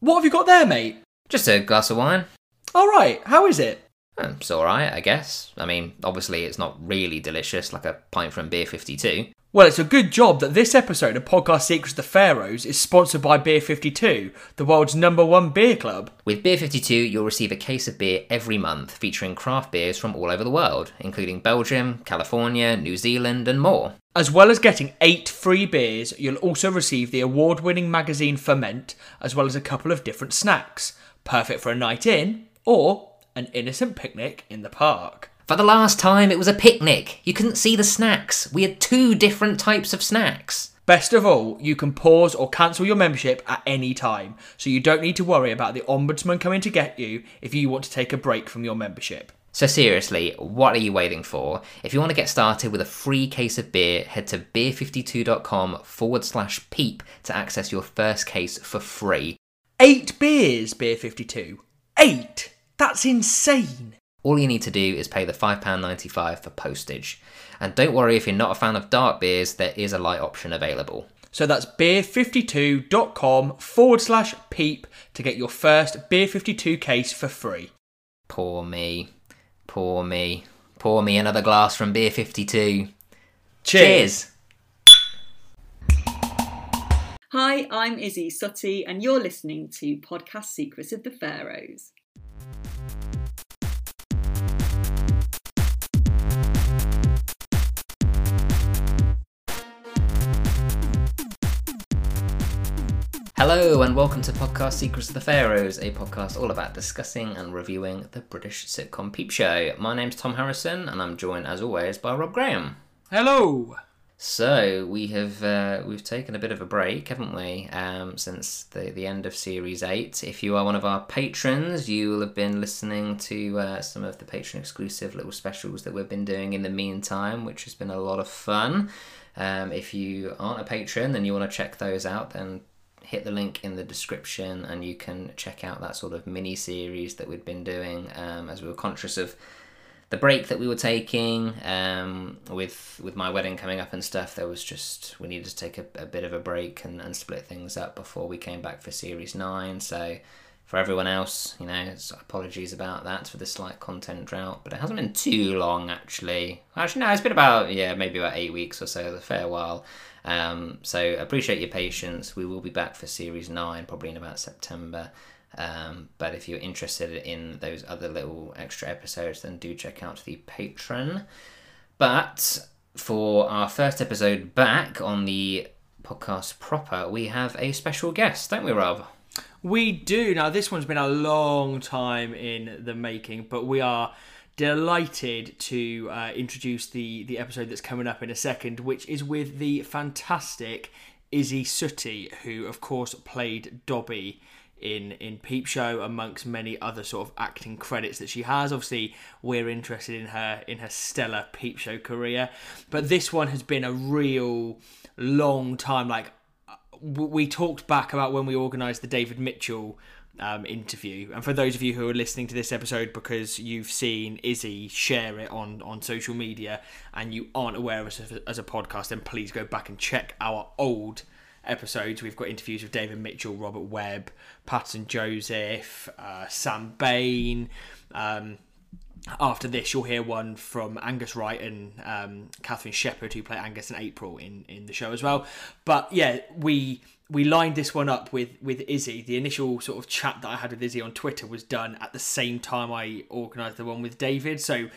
What have you got there, mate? Just a glass of wine. All right, how is it? Um, It's alright, I guess. I mean, obviously, it's not really delicious like a pint from Beer 52. Well, it's a good job that this episode of Podcast Secrets of the Pharaohs is sponsored by Beer 52, the world's number one beer club. With Beer 52, you'll receive a case of beer every month featuring craft beers from all over the world, including Belgium, California, New Zealand, and more. As well as getting eight free beers, you'll also receive the award winning magazine Ferment, as well as a couple of different snacks. Perfect for a night in or an innocent picnic in the park. For the last time, it was a picnic. You couldn't see the snacks. We had two different types of snacks. Best of all, you can pause or cancel your membership at any time, so you don't need to worry about the Ombudsman coming to get you if you want to take a break from your membership. So, seriously, what are you waiting for? If you want to get started with a free case of beer, head to beer52.com forward slash peep to access your first case for free. Eight beers, Beer 52. Eight? That's insane. All you need to do is pay the £5.95 for postage. And don't worry if you're not a fan of dark beers, there is a light option available. So that's beer52.com forward slash peep to get your first Beer 52 case for free. Poor me. Poor me. Pour me another glass from Beer 52. Cheers! Hi, I'm Isy Suttie, and you're listening to Podcast Secrets of the Pharaohs. Hello and welcome to Podcast Secrets of the Pharaohs, a podcast all about discussing and reviewing the British sitcom Peep Show. My name's Tom Harrison and I'm joined as always by Rob Graham. Hello. So we have uh, we've taken a bit of a break, haven't we? Um, since the the end of series eight. If you are one of our patrons, you will have been listening to uh, some of the patron exclusive little specials that we've been doing in the meantime, which has been a lot of fun. Um, if you aren't a patron and you want to check those out, then hit the link in the description and you can check out that sort of mini series that we've been doing um, as we were conscious of the break that we were taking um, with with my wedding coming up and stuff there was just we needed to take a, a bit of a break and, and split things up before we came back for series 9 so for everyone else you know apologies about that for the slight content drought but it hasn't been too long actually. Actually no it's been about yeah maybe about eight weeks or so a fair while. Um, so appreciate your patience. We will be back for series 9 probably in about september um, but if you're interested in those other little extra episodes, then do check out the Patreon. But for our first episode back on the podcast proper, we have a special guest, don't we, Rob? We do. Now, this one's been a long time in the making, but we are delighted to uh, introduce the, the episode that's coming up in a second, which is with the fantastic Isy Suttie, who, of course, played Dobby in in Peep Show amongst many other sort of acting credits that she has. Obviously, we're interested in her in her stellar Peep Show career, but this one has been a real long time. Like we talked back about when we organised the David Mitchell um, interview, and for those of you who are listening to this episode because you've seen Isy share it on on social media and you aren't aware of us as a podcast, then please go back and check our old episodes. We've got interviews with David Mitchell, Robert Webb, Paterson Joseph, uh, Sam Bain. Um, after this, you'll hear one from Angus Wright and um, Catherine Shepherd, who play Angus and April in, in the show as well. But yeah, we we lined this one up with with Isy. The initial sort of chat that I had with Isy on Twitter was done at the same time I organised the one with David. So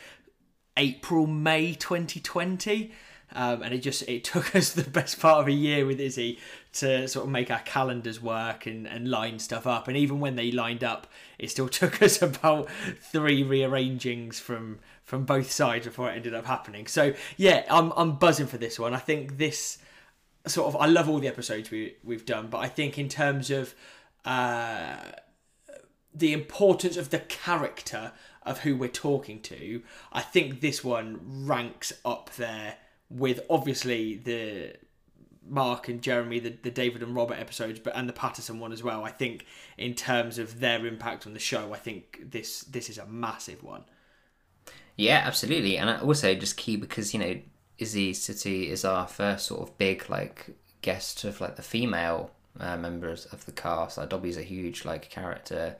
April May 2020. Um, and it just it took us the best part of a year with Isy to sort of make our calendars work and, and line stuff up. And even when they lined up, it still took us about three rearrangings from from both sides before it ended up happening. So yeah, I'm I'm buzzing for this one. I think this sort of I love all the episodes we we've done, but I think in terms of uh, the importance of the character of who we're talking to, I think this one ranks up there with obviously the Mark and Jeremy, the, the David and Robert episodes, but and the Paterson one as well. I think in terms of their impact on the show, I think this this is a massive one. Yeah, absolutely. And also just key because, you know, Isy Suttie is our first sort of big like guest of like the female uh, members of the cast. Like Dobby's a huge like character,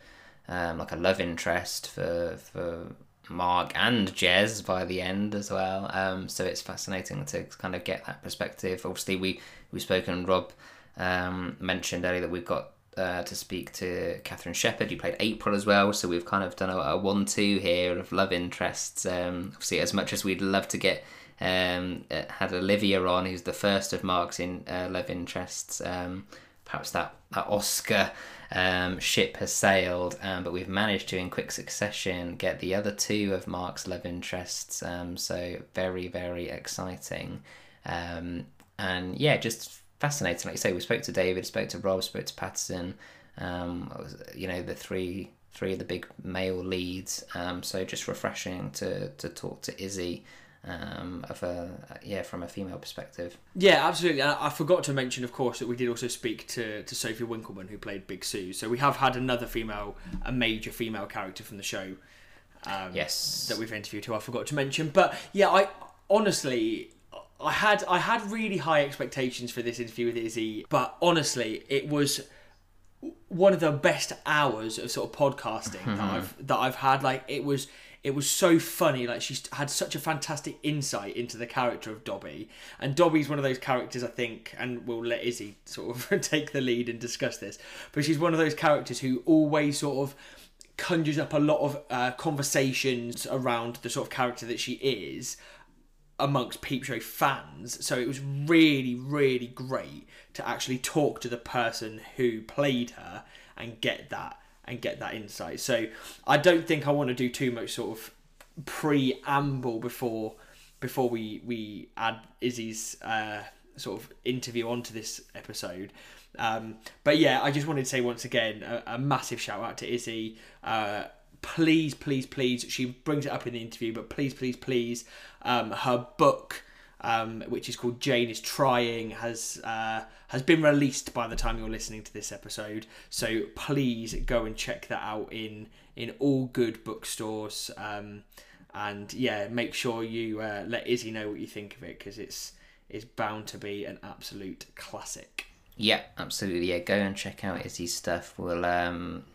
um, like a love interest for for Mark and Jez by the end as well. Um, so it's fascinating to kind of get that perspective. Obviously, we we've spoken. Rob um, mentioned earlier that we've got uh, to speak to Catherine Shepherd, who played April as well. So we've kind of done a, a one-two here of love interests. Um, obviously, as much as we'd love to get um, uh, had Olivia on, who's the first of Mark's in uh, love interests. Um, perhaps that, that Oscar um, ship has sailed, um, but we've managed to, in quick succession, get the other two of Mark's love interests. Um, so very, very exciting. Um, and yeah, just fascinating. Like you say, we spoke to David, spoke to Rob, spoke to Paterson. Um, you know, the three three of the big male leads. Um, so just refreshing to to talk to Isy um, of a yeah from a female perspective. Yeah, absolutely. And I forgot to mention, of course, that we did also speak to, to Sophie Winkleman, who played Big Suze. So we have had another female, a major female character from the show. Um, yes, that we've interviewed, who I forgot to mention. But yeah, I honestly. I had I had really high expectations for this interview with Isy, but honestly, it was one of the best hours of sort of podcasting that I've that I've had. Like it was it was so funny. Like she had such a fantastic insight into the character of Dobby, and Dobby's one of those characters I think, and we'll let Isy sort of take the lead and discuss this. But she's one of those characters who always sort of conjures up a lot of uh, conversations around the sort of character that she is amongst Peep Show fans. So it was really, really great to actually talk to the person who played her and get that and get that insight. So I don't think I want to do too much sort of preamble before before we we add Isy's uh, sort of interview onto this episode. Um, but yeah, I just wanted to say once again a, a massive shout out to Isy. Uh, please, please, please. She brings it up in the interview, but please, please, please. Um, her book, um, which is called Jane is Trying, has uh, has been released by the time you're listening to this episode. So please go and check that out in in all good bookstores. Um, and yeah, make sure you uh, let Isy know what you think of it because it's it's bound to be an absolute classic. Yeah, absolutely. Yeah, go and check out Isy's stuff. We'll um,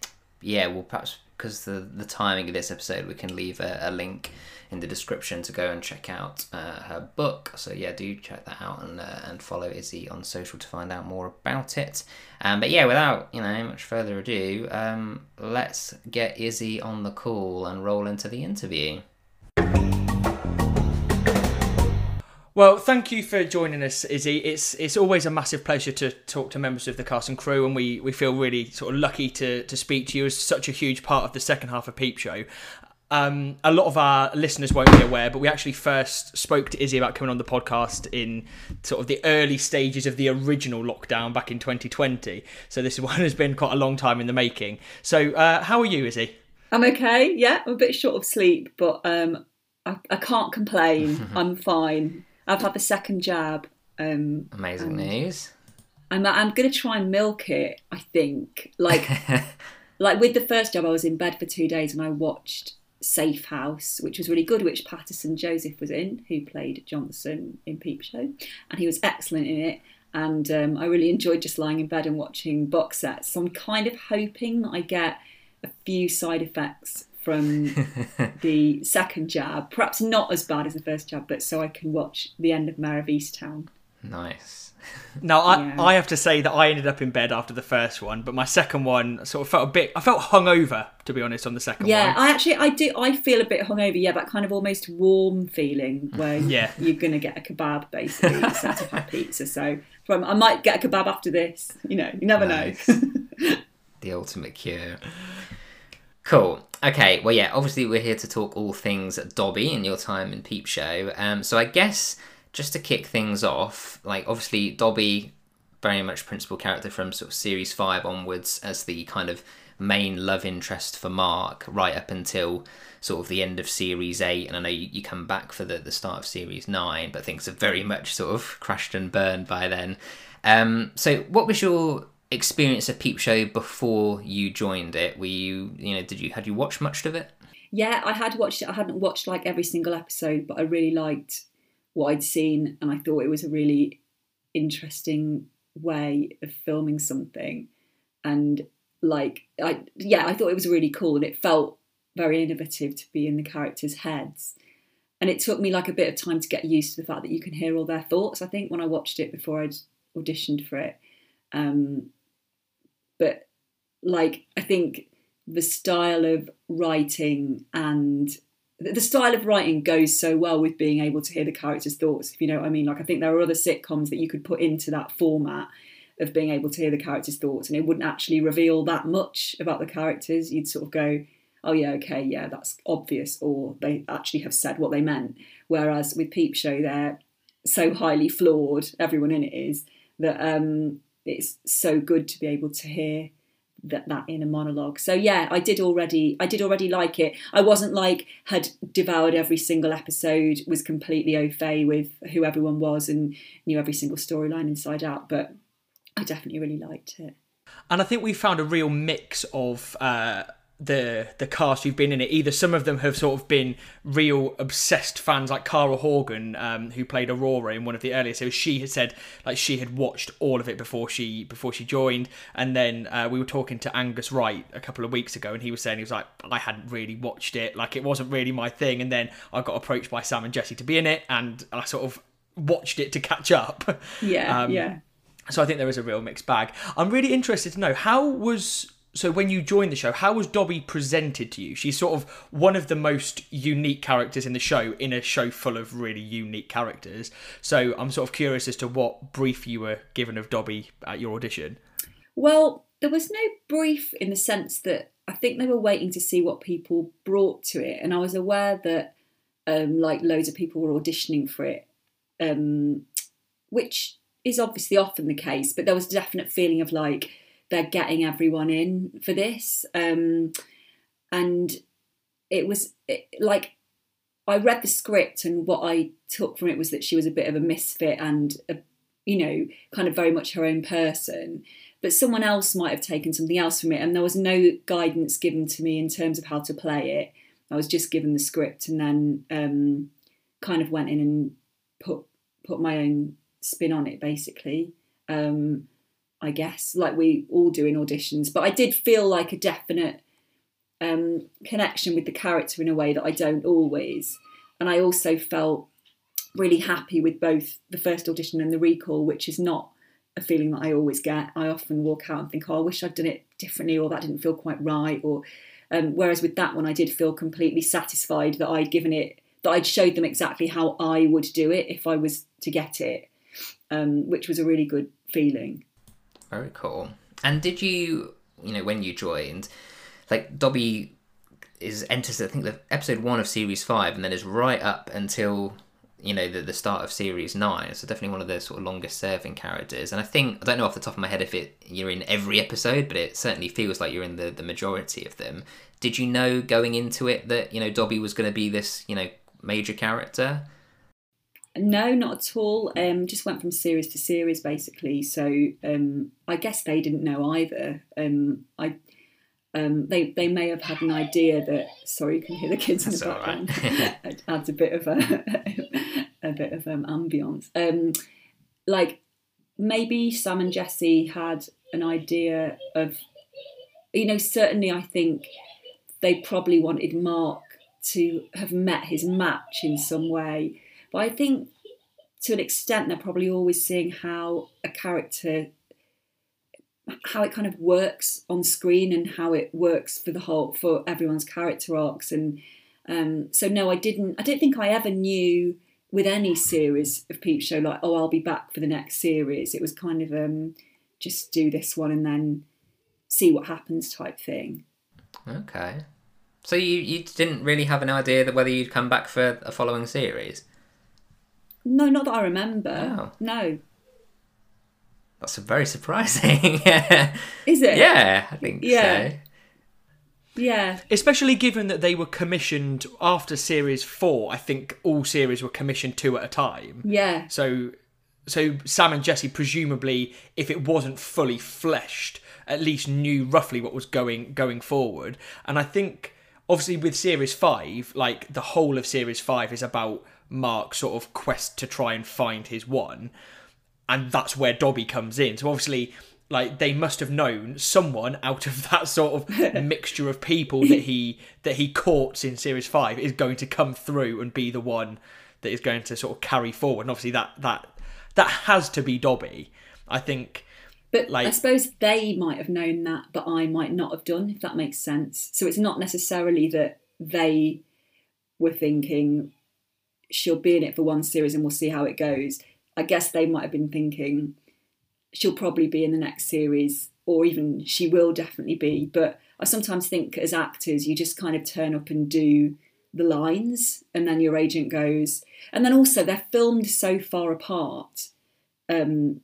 yeah, we'll perhaps because the the timing of this episode, we can leave a, a link in the description to go and check out uh, her book. So yeah, do check that out and uh, and follow Isy on social to find out more about it. Um, but yeah, without you know much further ado, um, let's get Isy on the call and roll into the interview. Well, thank you for joining us, Isy. It's it's always a massive pleasure to talk to members of the cast and crew, and we, we feel really sort of lucky to, to speak to you as such a huge part of the second half of Peep Show. Um, a lot of our listeners won't be aware, but we actually first spoke to Isy about coming on the podcast in sort of the early stages of the original lockdown back in 2020. So this one has been quite a long time in the making. So uh, how are you, Isy? I'm okay. Yeah, I'm a bit short of sleep, but um, I, I can't complain. I'm fine. I've had the second jab. Um, Amazing news. I'm I'm gonna try and milk it. I think like like with the first job, I was in bed for two days and I watched Safe House, which was really good, which Paterson Joseph was in, who played Johnson in Peep Show, and he was excellent in it. And um, I really enjoyed just lying in bed and watching box sets. So I'm kind of hoping that I get a few side effects from the second jab. Perhaps not as bad as the first jab, but so I can watch the end of Mare of Easttown. Nice. Now, I, Yeah. I have to say that I ended up in bed after the first one, but my second one sort of felt a bit. I felt hungover, to be honest, on the second Yeah, one. I actually I do I feel a bit hungover. Yeah, that kind of almost warm feeling where Yeah. you're gonna get a kebab basically instead of a pizza. So from, I might get a kebab after this. You know, you never Nice. know. the ultimate cure. Cool. Okay. Well, yeah. Obviously, we're here to talk all things Dobby and your time in Peep Show. Um, so I guess just to kick things off, like obviously Dobby, very much principal character from sort of series five onwards as the kind of main love interest for Mark, right up until sort of the end of series eight. And I know you, you come back for the the start of series nine, but things have very much sort of crashed and burned by then. Um, so what was your experience of Peep Show before you joined it? Were you, you know, did you had you watched much of it? yeah, I had watched it. I hadn't watched like every single episode, but I really liked what I'd seen, and I thought it was a really interesting way of filming something, and like I yeah, I thought it was really cool, and it felt very innovative to be in the characters' heads. And it took me like a bit of time to get used to the fact that you can hear all their thoughts. I think when I watched it before I'd auditioned for it, um, but like I think the style of writing and the style of writing goes so well with being able to hear the characters' thoughts, if you know what I mean. Like I think there are other sitcoms that you could put into that format of being able to hear the characters' thoughts, and it wouldn't actually reveal that much about the characters. You'd sort of go, "Oh yeah, okay, yeah, that's obvious," or they actually have said what they meant. Whereas with Peep Show, they're so highly flawed. Everyone in it is that um, it's so good to be able to hear that that inner monologue. So yeah, I did already I did already like it. I wasn't like had devoured every single episode, was completely au fait with who everyone was and knew every single storyline inside out, but I definitely really liked it. And I think we found a real mix of uh, the the cast who've been in it. Either some of them have sort of been real obsessed fans, like Cara Horgan, um, who played Aurora in one of the earlier series. She had said like she had watched all of it before she before she joined. And then uh, we were talking to Angus Wright a couple of weeks ago, and he was saying he was like, I hadn't really watched it, like it wasn't really my thing. And then I got approached by Sam and Jesse to be in it, and I sort of watched it to catch up. Yeah, um, yeah. So I think there is a real mixed bag. I'm really interested to know how was so when you joined the show, how was Dobby presented to you? She's sort of one of the most unique characters in the show, in a show full of really unique characters. So I'm sort of curious as to what brief you were given of Dobby at your audition. Well, there was no brief in the sense that I think they were waiting to see what people brought to it, and I was aware that um, like loads of people were auditioning for it, um, which is obviously often the case. But there was a definite feeling of like they're getting everyone in for this. Um, and it was it, like I read the script, and what I took from it was that she was a bit of a misfit and, a, you know, kind of very much her own person. But someone else might have taken something else from it, and there was no guidance given to me in terms of how to play it. I was just given the script and then um, kind of went in and put put my own spin on it, basically. Um, I guess, like we all do in auditions. But I did feel like a definite um, connection with the character in a way that I don't always. And I also felt really happy with both the first audition and the recall, which is not a feeling that I always get. I often walk out and think, oh, I wish I'd done it differently, or that didn't feel quite right. Or um, whereas with that one, I did feel completely satisfied that I'd given it, that I'd showed them exactly how I would do it if I was to get it, um, which was a really good feeling. Very cool. And did you, you know, when you joined, like Dobby is enters, I think, the episode one of series five, and then is right up until you know the, the start of series nine. So definitely one of the sort of longest serving characters. And I think I don't know off the top of my head if it you're in every episode, but it certainly feels like you're in the the majority of them. Did you know going into it that you know Dobby was going to be this you know major character? No, not at all. Um, just went from series to series basically. So um, I guess they didn't know either. Um, I um, they they may have had an idea that sorry, you can hear the kids in the background. Right. adds a bit of a a bit of um, ambience. Um, like maybe Sam and Jesse had an idea of, you know, certainly I think they probably wanted Mark to have met his match in some way but I think to an extent they're probably always seeing how a character how it kind of works on screen and how it works for the whole for everyone's character arcs. And um, so no I didn't I don't think I ever knew with any series of Peep Show like oh I'll be back for the next series. It was kind of um, just do this one and then see what happens type thing. Okay. So you, you didn't really have an idea that whether you'd come back for a following series no, not that I remember. Oh. No. That's very surprising. Is it? Yeah, I think yeah. so. Yeah. Especially given that they were commissioned after series four, I think all series were commissioned two at a time. Yeah. So so Sam and Jesse presumably, if it wasn't fully fleshed, at least knew roughly what was going going forward. And I think obviously with series five, like the whole of series five is about Mark's sort of quest to try and find his one. and that's where Dobby comes in. So obviously, like they must have known someone out of that sort of mixture of people that he that he courts in series five is going to come through and be the one that is going to sort of carry forward. And obviously, that that that has to be Dobby. I think. But Like- I suppose they might have known that, but I might not have done, if that makes sense. So it's not necessarily that they were thinking she'll be in it for one series and we'll see how it goes. I guess they might have been thinking she'll probably be in the next series, or even she will definitely be. But I sometimes think as actors, you just kind of turn up and do the lines, and then your agent goes. And then also, they're filmed so far apart. Um,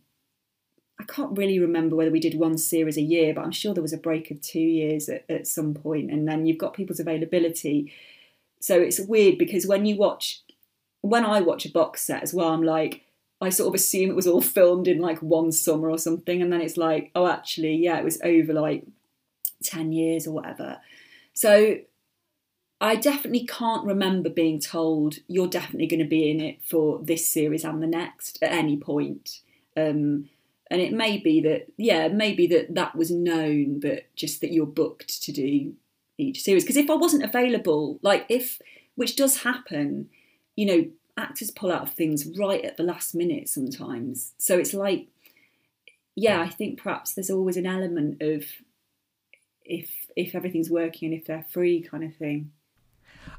I can't really remember whether we did one series a year, but I'm sure there was a break of two years at, at some point, and then you've got people's availability. So it's weird because when you watch, when I watch a box set as well, I'm like, I sort of assume it was all filmed in like one summer or something, and then it's like, oh, actually, yeah, it was over like 10 years or whatever. So I definitely can't remember being told you're definitely going to be in it for this series and the next at any point. Um, and it may be that, yeah, maybe that that was known, but just that you're booked to do each series. Because if I wasn't available, like if, which does happen, you know, actors pull out of things right at the last minute sometimes. So it's like, yeah, I think perhaps there's always an element of if if everything's working and if they're free kind of thing.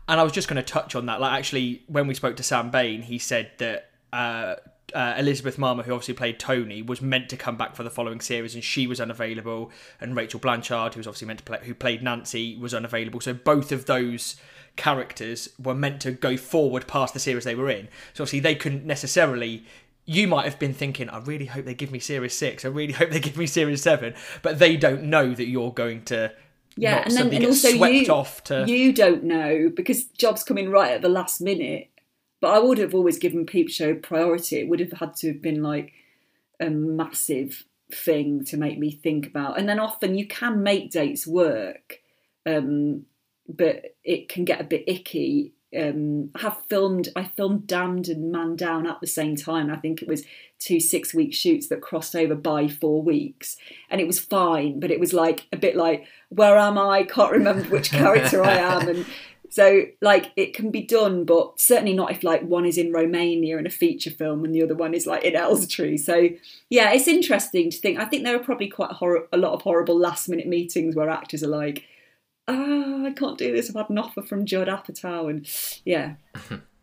And I was just going to touch on that. Like, actually, when we spoke to Sam Bain, he said that uh, uh, Elizabeth Marmur, who obviously played Toni, was meant to come back for the following series, and she was unavailable. And Rachel Blanchard, who was obviously meant to play, who played Nancy, was unavailable. So both of those characters were meant to go forward past the series they were in. So obviously, they couldn't necessarily. You might have been thinking, I really hope they give me series six. I really hope they give me series seven. But they don't know that you're going to Yeah, not and then and also swept you off to. you don't know because jobs come in right at the last minute. But I would have always given Peep Show priority. It would have had to have been like a massive thing to make me think about. And then often you can make dates work, um, but it can get a bit icky. Um, I have filmed, I filmed Damned and Man Down at the same time. I think it was two six week shoots that crossed over by four weeks. And it was fine, but it was like a bit like, where am I? Can't remember which character I am. And so, like, it can be done, but certainly not if, like, one is in Romania in a feature film and the other one is, like, in Elstree. So, yeah, it's interesting to think. I think there are probably quite a, hor- a lot of horrible last minute meetings where actors are like, ah, I can't do this. I've had an offer from Judd Apatow. And yeah,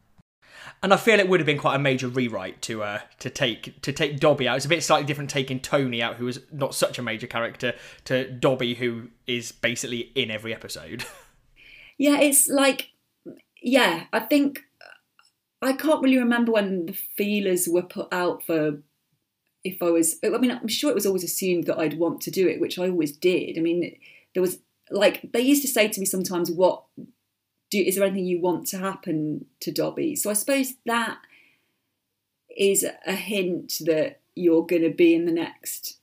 And I feel it would have been quite a major rewrite to uh to take to take Dobby out. It's a bit slightly different taking Toni out, who is not such a major character, to Dobby, who is basically in every episode. yeah, it's like, yeah, I think I can't really remember when the feelers were put out for if I was. I mean, I'm sure it was always assumed that I'd want to do it, which I always did. I mean, there was like they used to say to me sometimes, "What do? Is there anything you want to happen to Dobby?" So I suppose that is a hint that you're going to be in the next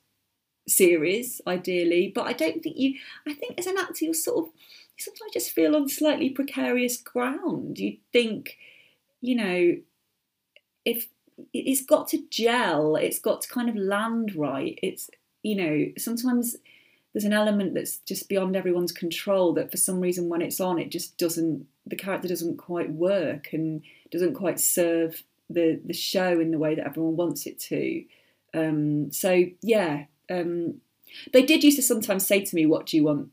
series, ideally. But I don't think you. I think as an actor, you're sort of you sometimes just feel on slightly precarious ground. You think, you know, if it's got to gel, it's got to kind of land right. It's you know sometimes there's an element that's just beyond everyone's control that for some reason when it's on it just doesn't the character doesn't quite work and doesn't quite serve the the show in the way that everyone wants it to um so yeah um they did used to sometimes say to me what do you want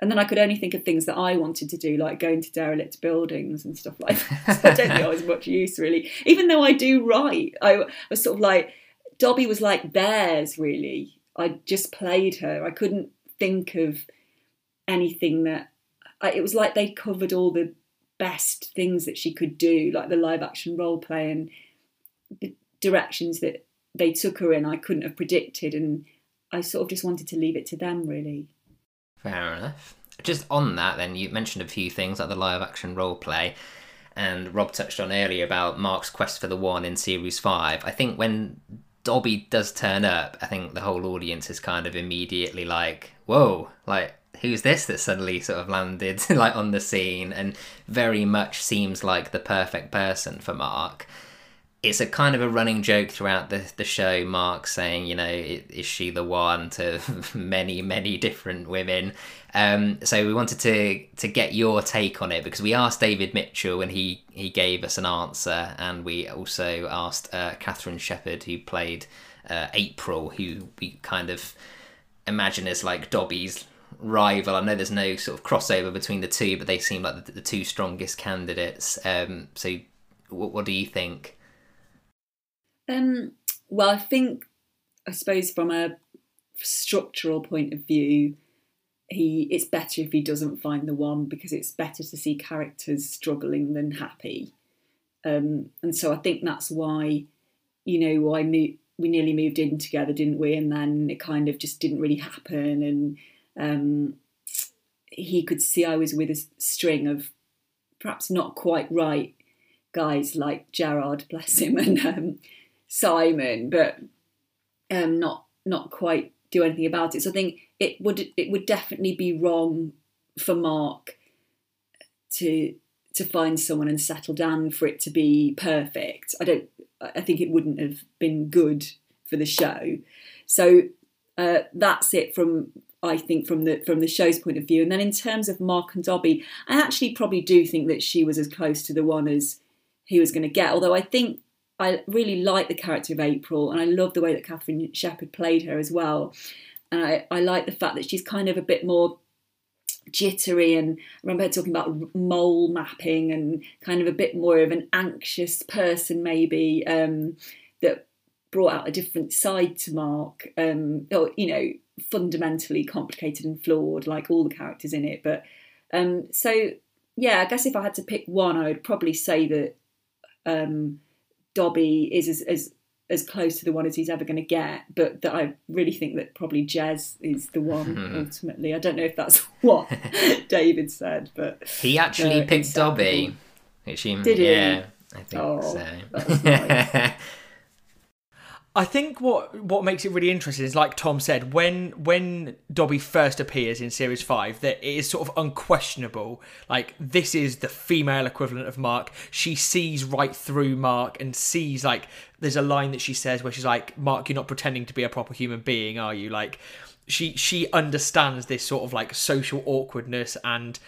and then I could only think of things that I wanted to do, like going to derelict buildings and stuff like that. So I don't think I was much use, really. Even though I do write, I was sort of like, Dobby was like theirs, really. I just played her. I couldn't think of anything that. I, it was like they covered all the best things that she could do, like the live action role play and the directions that they took her in. I couldn't have predicted, and I sort of just wanted to leave it to them, really. Fair enough. Just on that, then, you mentioned a few things like the live action role play, and Rob touched on earlier about Mark's quest for the one in series five. I think when Dobby does turn up, I think the whole audience is kind of immediately like, whoa, like, who's this that suddenly sort of landed like on the scene and very much seems like the perfect person for Mark. It's a kind of a running joke throughout the, the show mark saying you know is she the one to many many different women? Um, so we wanted to to get your take on it because we asked david mitchell and he he gave us an answer and we also asked uh, catherine shepherd who played uh, april who we kind of imagine as like dobby's rival. I know there's no sort of crossover between the two but they seem like the, the two strongest candidates. Um, so what, what do you think um, well, I think, I suppose, from a structural point of view, he it's better if he doesn't find the one because it's better to see characters struggling than happy. Um, and so I think that's why, you know, why we nearly moved in together, didn't we? And then it kind of just didn't really happen. And um, he could see I was with a string of perhaps not quite right guys like Gerard, bless him, and um, Simon, but um, not not quite do anything about it. So I think it would it would definitely be wrong for Mark to to find someone and settle down for it to be perfect. I don't. I think it wouldn't have been good for the show. So uh, that's it from I think from the from the show's point of view. And then in terms of Mark and Dobby, I actually probably do think that she was as close to the one as he was going to get. Although I think I really like the character of April, and I love the way that Catherine Shepherd played her as well. And I, I like the fact that she's kind of a bit more jittery and I remember her talking about mole mapping and kind of a bit more of an anxious person maybe um, that brought out a different side to Mark um, or you know fundamentally complicated and flawed like all the characters in it but um, so yeah I guess if I had to pick one I would probably say that um, Dobby is as, as as close to the one as he's ever going to get, but that I really think that probably Jez is the one Hmm. ultimately. I don't know if that's what David said, but He actually No, picked Dobby. Did he? Yeah, I think Oh, so. nice. I think what what makes it really interesting is, like Tom said, when when Dobby first appears in series five, that it is sort of unquestionable. Like this is the female equivalent of Mark. She sees right through Mark and sees like there's a line that she says where she's like, "Mark, you're not pretending to be a proper human being, are you?" Like she she understands this sort of like social awkwardness and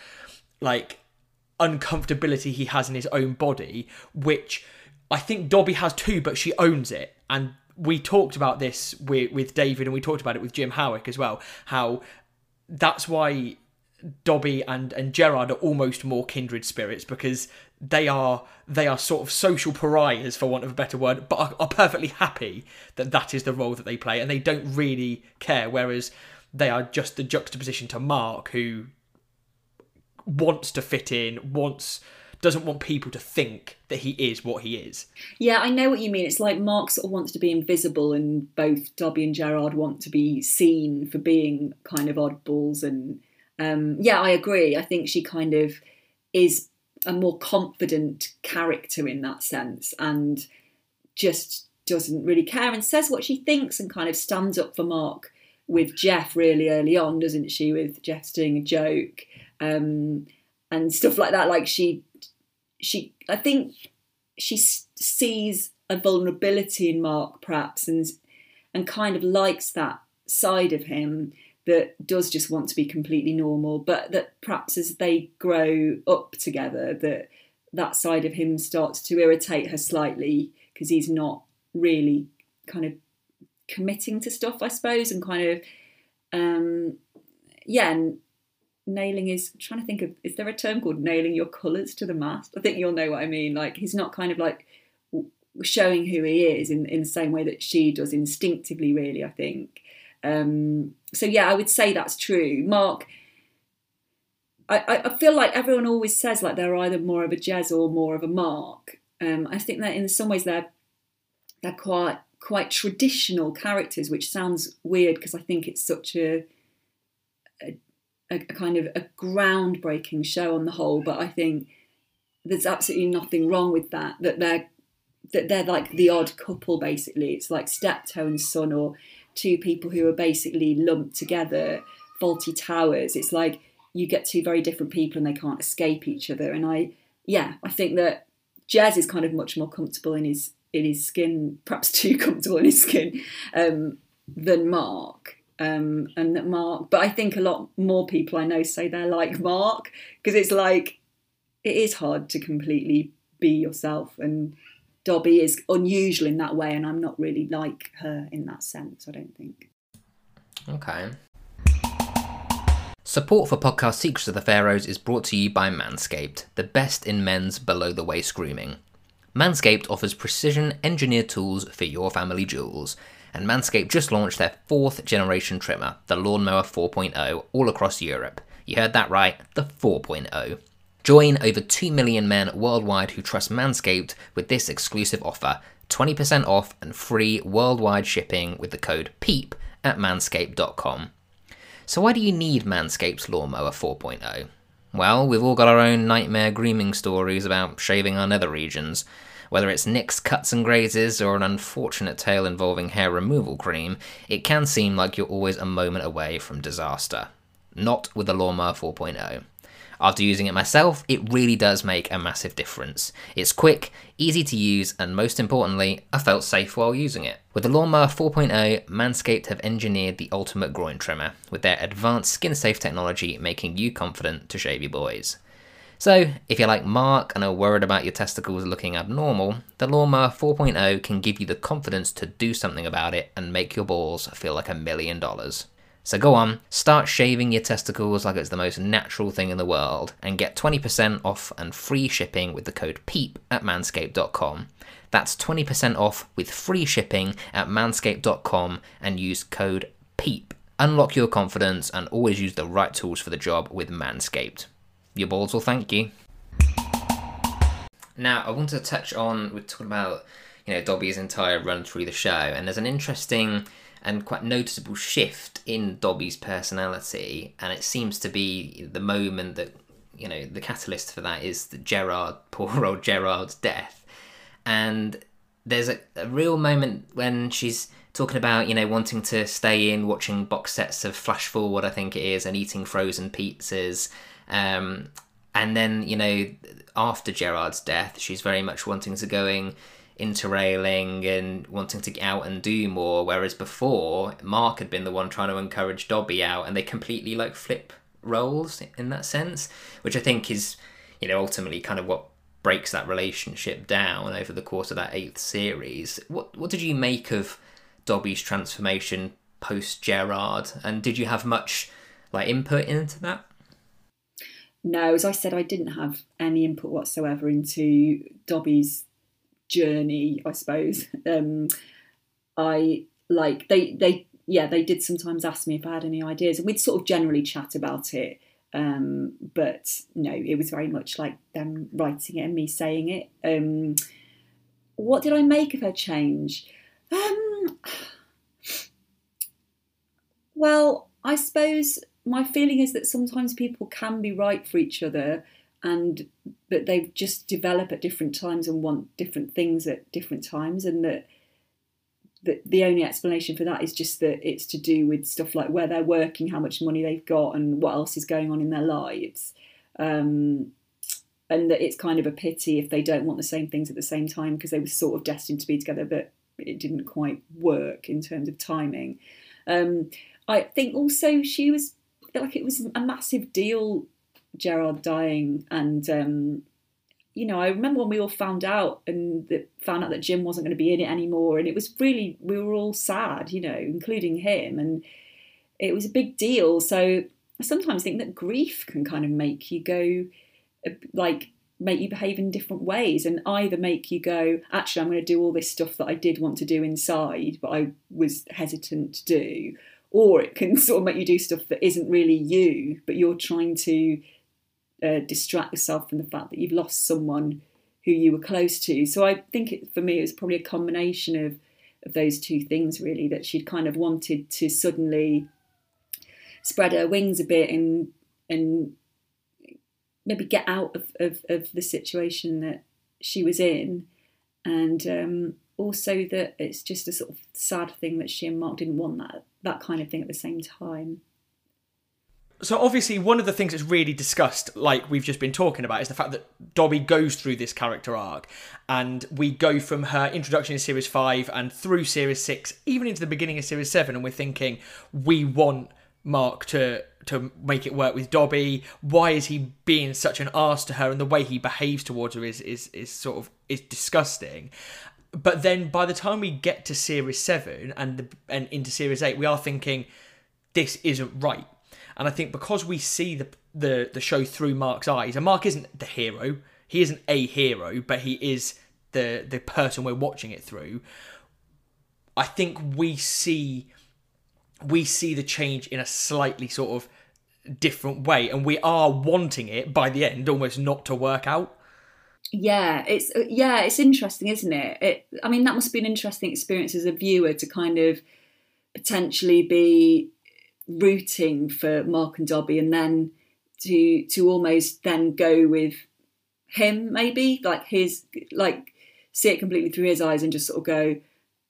like uncomfortability he has in his own body, which I think Dobby has too, but she owns it. And we talked about this with, with David and we talked about it with Jim Howick as well, how that's why Dobby and, and Gerard are almost more kindred spirits because they are they are sort of social pariahs for want of a better word, but are, are perfectly happy that that is the role that they play and they don't really care. Whereas they are just the juxtaposition to Mark, who wants to fit in, wants doesn't want people to think that he is what he is. yeah, I know what you mean. It's like Mark sort of wants to be invisible, and both Dobby and Gerard want to be seen for being kind of oddballs. And um, yeah, I agree. I think she kind of is a more confident character in that sense, and just doesn't really care and says what she thinks and kind of stands up for Mark with Jeff really early on, doesn't she? With Jeff's doing a joke um, and stuff like that. Like she, she, I think she sees a vulnerability in Mark perhaps, and and kind of likes that side of him that does just want to be completely normal, but that perhaps as they grow up together, that that side of him starts to irritate her slightly because he's not really kind of committing to stuff, I suppose, and kind of um, yeah, and nailing. I'm trying to think of is there a term called nailing your colours to the mast? I think you'll know what I mean. Like he's not kind of like showing who he is in in the same way that she does instinctively. Really, I think. Um, so yeah, I would say that's true. Mark. I, I- feel like everyone always says like they're either more of a Jez or more of a Mark. Um, I think that in some ways they're they're quite quite traditional characters, which sounds weird because I think it's such a, a a kind of a groundbreaking show on the whole. But I think there's absolutely nothing wrong with that. That they're that they're like the odd couple basically. It's like steptoe and son, or two people who are basically lumped together, Fawlty Towers. It's like you get two very different people and they can't escape each other. And I, yeah, I think that Jez is kind of much more comfortable in his in his skin, perhaps too comfortable in his skin, um, than Mark. Um, and that Mark, but I think a lot more people I know say they're like Mark because it's like it is hard to completely be yourself, and Dobby is unusual in that way, and I'm not really like her in that sense. I don't think. Okay. Support for podcast Secrets of the Pharaohs is brought to you by Manscaped, the best in men's below the waist grooming. Manscaped offers precision engineered tools for your family jewels, and Manscaped just launched their fourth generation trimmer, the Lawnmower 4.0, all across Europe. You heard that right, the 4.0. Join over 2 million men worldwide who trust Manscaped with this exclusive offer 20% off and free worldwide shipping with the code PEEP at manscaped.com. So, why do you need Manscaped's Lawnmower 4.0? Well, we've all got our own nightmare grooming stories about shaving our nether regions. Whether it's nicks, cuts, and grazes, or an unfortunate tale involving hair removal cream, it can seem like you're always a moment away from disaster. Not with the Lawnmower 4.0. After using it myself, it really does make a massive difference. It's quick, easy to use, and most importantly, I felt safe while using it. With the Lawnmower 4.0, Manscaped have engineered the ultimate groin trimmer, with their advanced skin safe technology making you confident to shave your boys. So, if you're like Mark and are worried about your testicles looking abnormal, the Lawnmower 4.0 can give you the confidence to do something about it and make your balls feel like a million dollars. So go on, start shaving your testicles like it's the most natural thing in the world, and get 20% off and free shipping with the code PEEP at manscaped.com. That's 20% off with free shipping at manscaped.com and use code PEEP. Unlock your confidence and always use the right tools for the job with Manscaped. Your balls will thank you. Now, I want to touch on, we're talking about, you know, Dobby's entire run through the show, and there's an interesting and quite noticeable shift in Dobby's personality, and it seems to be the moment that you know the catalyst for that is the Gerard, poor old Gerard's death, and there's a, a real moment when she's talking about you know wanting to stay in, watching box sets of Flash Forward, I think it is, and eating frozen pizzas. Um, and then you know after Gerard's death, she's very much wanting to going interrailing and wanting to get out and do more. Whereas before, Mark had been the one trying to encourage Dobby out, and they completely like flip roles in that sense, which I think is, you know, ultimately kind of what breaks that relationship down over the course of that eighth series. What what did you make of Dobby's transformation post Gerard, and did you have much like input into that? No, as I said, I didn't have any input whatsoever into Dobby's journey, I suppose. Um, I like they they yeah they did sometimes ask me if I had any ideas, and we'd sort of generally chat about it. Um, but no, it was very much like them writing it and me saying it. Um, what did I make of her change? Um, well, I suppose my feeling is that sometimes people can be right for each other and but they just develop at different times and want different things at different times and that the, the only explanation for that is just that it's to do with stuff like where they're working, how much money they've got, and what else is going on in their lives. Um, and that it's kind of a pity if they don't want the same things at the same time because they were sort of destined to be together, but it didn't quite work in terms of timing. Um, I think also she was like it was a massive deal Gerard dying, and um, you know, I remember when we all found out and that found out that Jim wasn't going to be in it anymore, and it was really we were all sad, you know, including him, and it was a big deal. So I sometimes think that grief can kind of make you go, uh, like, make you behave in different ways, and either make you go, actually, I'm going to do all this stuff that I did want to do inside, but I was hesitant to do. Or it can sort of make you do stuff that isn't really you, but you're trying to uh, distract yourself from the fact that you've lost someone who you were close to. So I think it, for me, it was probably a combination of of those two things really that she'd kind of wanted to suddenly spread her wings a bit and and maybe get out of, of, of the situation that she was in and um, also that it's just a sort of sad thing that she and Mark didn't want that that kind of thing at the same time. So obviously, one of the things that's really discussed, like we've just been talking about, is the fact that Dobby goes through this character arc, and we go from her introduction in series five and through series six, even into the beginning of series seven, and we're thinking we want Mark to to make it work with Dobby. Why is he being such an ass to her, and the way he behaves towards her is is is sort of is disgusting. But then by the time we get to series seven and the, and into series eight, we are thinking this isn't right and I think because we see the the the show through Mark's eyes, and Mark isn't the hero, he isn't a hero, but he is the the person we're watching it through. I think we see we see the change in a slightly sort of different way, and we are wanting it by the end almost not to work out. Yeah, it's yeah, it's interesting, isn't it? It I mean that must be an interesting experience as a viewer to kind of potentially be rooting for Mark and Dobby, and then to to almost then go with him, maybe like his like see it completely through his eyes and just sort of go,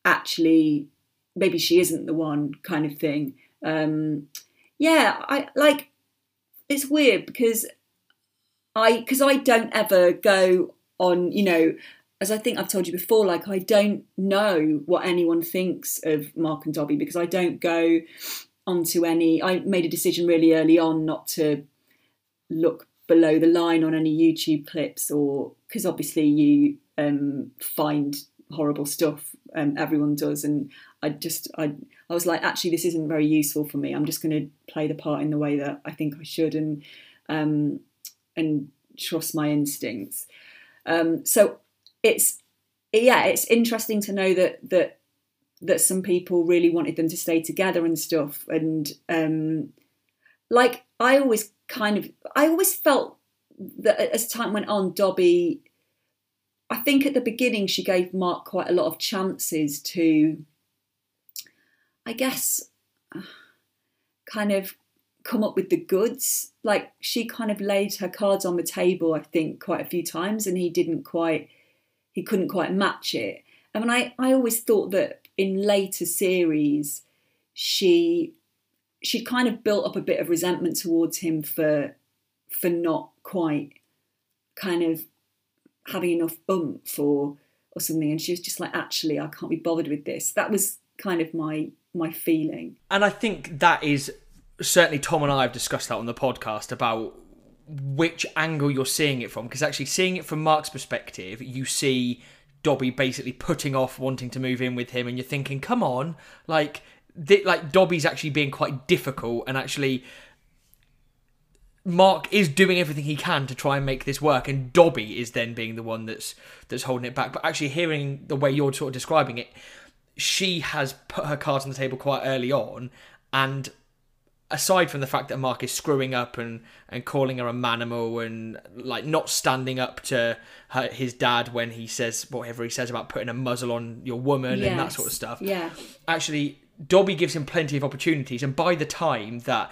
actually, maybe she isn't the one, kind of thing. Um, yeah, I like. It's weird because I because I don't ever go on, you know, as I think I've told you before, like I don't know what anyone thinks of Mark and Dobby because I don't go onto any. I made a decision really early on not to look below the line on any YouTube clips, or because obviously you um, find horrible stuff. Um, everyone does, and I just I I was like, actually, this isn't very useful for me. I'm just going to play the part in the way that I think I should, and um, and trust my instincts. Um, so it's yeah, it's interesting to know that that that some people really wanted them to stay together and stuff. And um, like I always kind of, I always felt that as time went on, Dobby, I think at the beginning she gave Mark quite a lot of chances to, I guess, kind of come up with the goods. Like she kind of laid her cards on the table, I think, quite a few times, and he didn't quite, he couldn't quite match it. I mean, I, I always thought that in later series, she she kind of built up a bit of resentment towards him for for not quite kind of having enough oomph or or something and she was just like actually I can't be bothered with this that was kind of my my feeling and I think that is certainly Tom and I have discussed that on the podcast about which angle you're seeing it from because actually seeing it from Mark's perspective you see Dobby basically putting off wanting to move in with him, and you're thinking, come on, like, th- like Dobby's actually being quite difficult, and actually. Mark is doing everything he can to try and make this work, and Dobby is then being the one that's that's holding it back. But actually, hearing the way you're sort of describing it, she has put her cards on the table quite early on, and aside from the fact that Mark is screwing up and, and calling her a manimal and like not standing up to her, his dad when he says whatever he says about putting a muzzle on your woman yes. and that sort of stuff. Yeah. Actually, Dobby gives him plenty of opportunities, and by the time that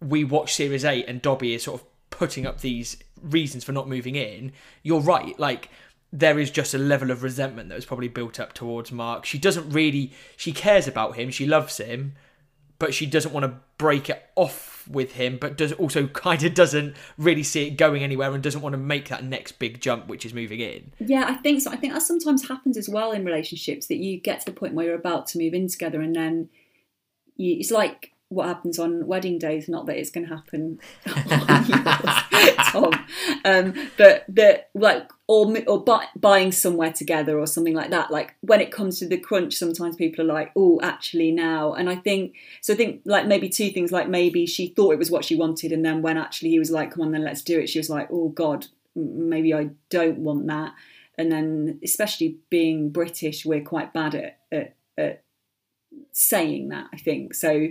we watch Series 8 and Dobby is sort of putting up these reasons for not moving in, you're right. Like, there is just a level of resentment that was probably built up towards Mark. She doesn't really, she cares about him, she loves him, but she doesn't want to break it off with him, but does also kind of doesn't really see it going anywhere and doesn't want to make that next big jump, which is moving in. Yeah, I think so. I think that sometimes happens as well in relationships that you get to the point where you're about to move in together and then you, it's like what happens on wedding days. Not that it's going to happen Tom, um, but that like or or buy, buying somewhere together or something like that. Like when it comes to the crunch, sometimes people are like, "Oh, actually now." And I think so. I think like maybe two things. Like maybe she thought it was what she wanted, and then when actually he was like, "Come on, then let's do it," she was like, "Oh God, maybe I don't want that." And then, especially being British, we're quite bad at, at, at saying that. I think so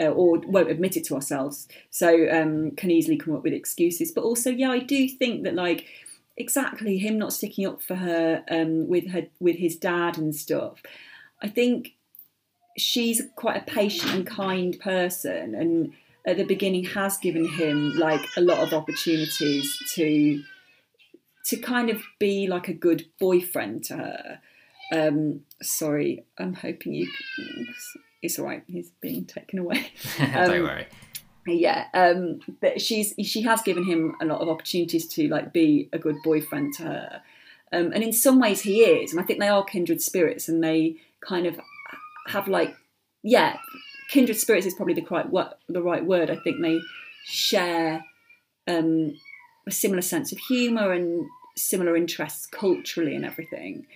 uh, or won't admit it to ourselves. So um, can easily come up with excuses. But also, yeah, I do think that like exactly him not sticking up for her um, with her with his dad and stuff. I think she's quite a patient and kind person, and at the beginning has given him like a lot of opportunities to to kind of be like a good boyfriend to her. Um, sorry, I'm hoping you it's all right. He's being taken away. Um, Don't worry. yeah um but she's she has given him a lot of opportunities to like be a good boyfriend to her um, and in some ways he is and i think they are kindred spirits and they kind of have like yeah kindred spirits is probably the right the right word i think they share um, a similar sense of humor and similar interests culturally and everything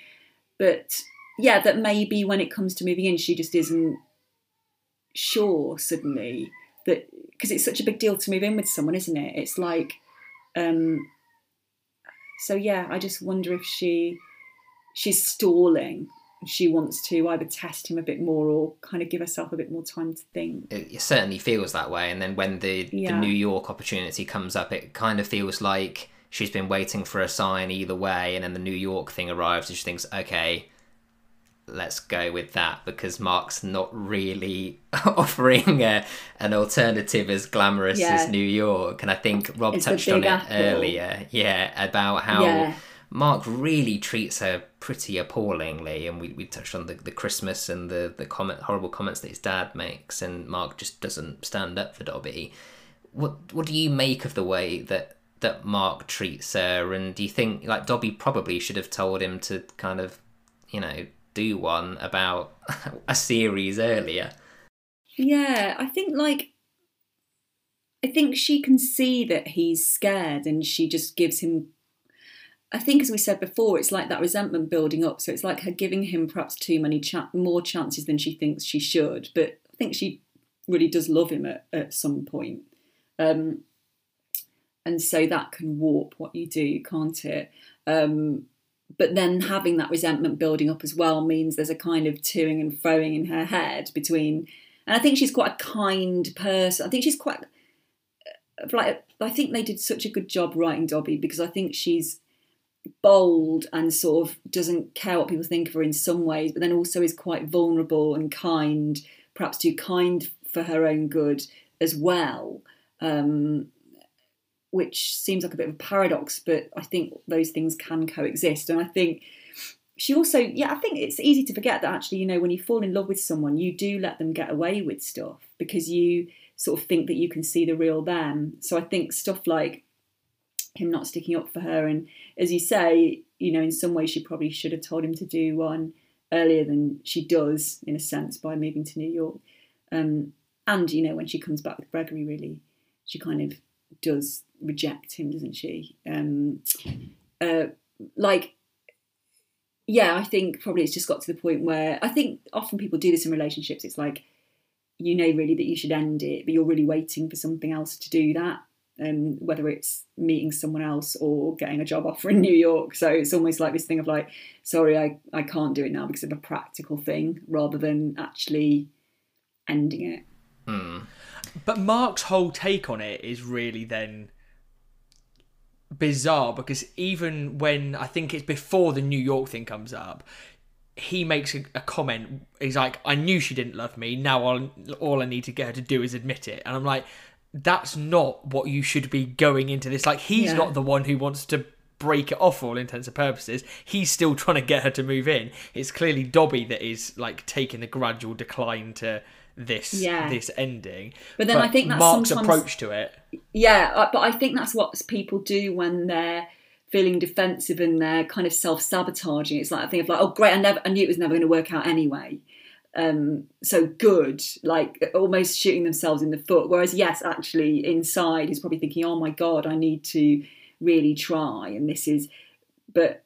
but yeah that maybe when it comes to moving in she just isn't sure suddenly that because it's such a big deal to move in with someone, isn't it? It's like, um, so yeah, I just wonder if she she's stalling. She wants to either test him a bit more or kind of give herself a bit more time to think. It certainly feels that way. And then when the, yeah. the New York opportunity comes up, it kind of feels like she's been waiting for a sign either way. And then the New York thing arrives and she thinks, okay, let's go with that because Mark's not really offering a, an alternative as glamorous yeah. as New York. And I think Rob it's touched on it apple. earlier, yeah, about how yeah. Mark really treats her pretty appallingly. And we, we touched on the, the Christmas and the, the comment horrible comments that his dad makes, and Mark just doesn't stand up for Dobby. What what do you make of the way that that Mark treats her? And do you think like Dobby probably should have told him to kind of, you know, do one about a series earlier. Yeah, I think like I think she can see that he's scared and she just gives him I think as we said before it's like that resentment building up. So it's like her giving him perhaps too many cha- more chances than she thinks she should but I think she really does love him at, at some point. Um, and so that can warp what you do can't it? Um, but then having that resentment building up as well means there's a kind of toing and froing in her head between and i think she's quite a kind person. I think she's quite uh, like i think they did such a good job writing dobby because i think she's bold and sort of doesn't care what people think of her in some ways but then also is quite vulnerable and kind perhaps too kind for her own good as well. Um, which seems like a bit of a paradox, but I think those things can coexist. And I think she also, yeah, I think it's easy to forget that actually, you know, when you fall in love with someone, you do let them get away with stuff because you sort of think that you can see the real them. So I think stuff like him not sticking up for her, and as you say, you know, in some ways she probably should have told him to do one earlier than she does, in a sense, by moving to New York. Um, and you know, when she comes back with Gregory, really, she kind of does reject him, doesn't she? Um, uh, like, yeah, I think probably it's just got to the point where I think often people do this in relationships. It's like you know really that you should end it, but you're really waiting for something else to do that. Um, whether it's meeting someone else or getting a job offer in New York. So it's almost like this thing of like, sorry, I, I can't do it now because of a practical thing rather than actually ending it. Hmm. But Mark's whole take on it is really then bizarre because even when I think it's before the New York thing comes up, he makes a, a, comment. He's like, "I knew she didn't love me. Now all, all I need to get her to do is admit it." And I'm like, "That's not what you should be going into this. Like, he's yeah. not the one who wants to." break it off for all intents and purposes he's still trying to get her to move in it's clearly dobby that is like taking a gradual decline to this yeah. this ending. But then but I think that's Mark's approach to it. Yeah, uh, but I think that's what people do when they're feeling defensive and they're kind of self sabotaging. It's like a thing of like, oh great, I never, I knew it was never going to work out anyway. Um, so good, like almost shooting themselves in the foot. Whereas yes, actually inside he's probably thinking, oh my god, I need to really try, and this is, but.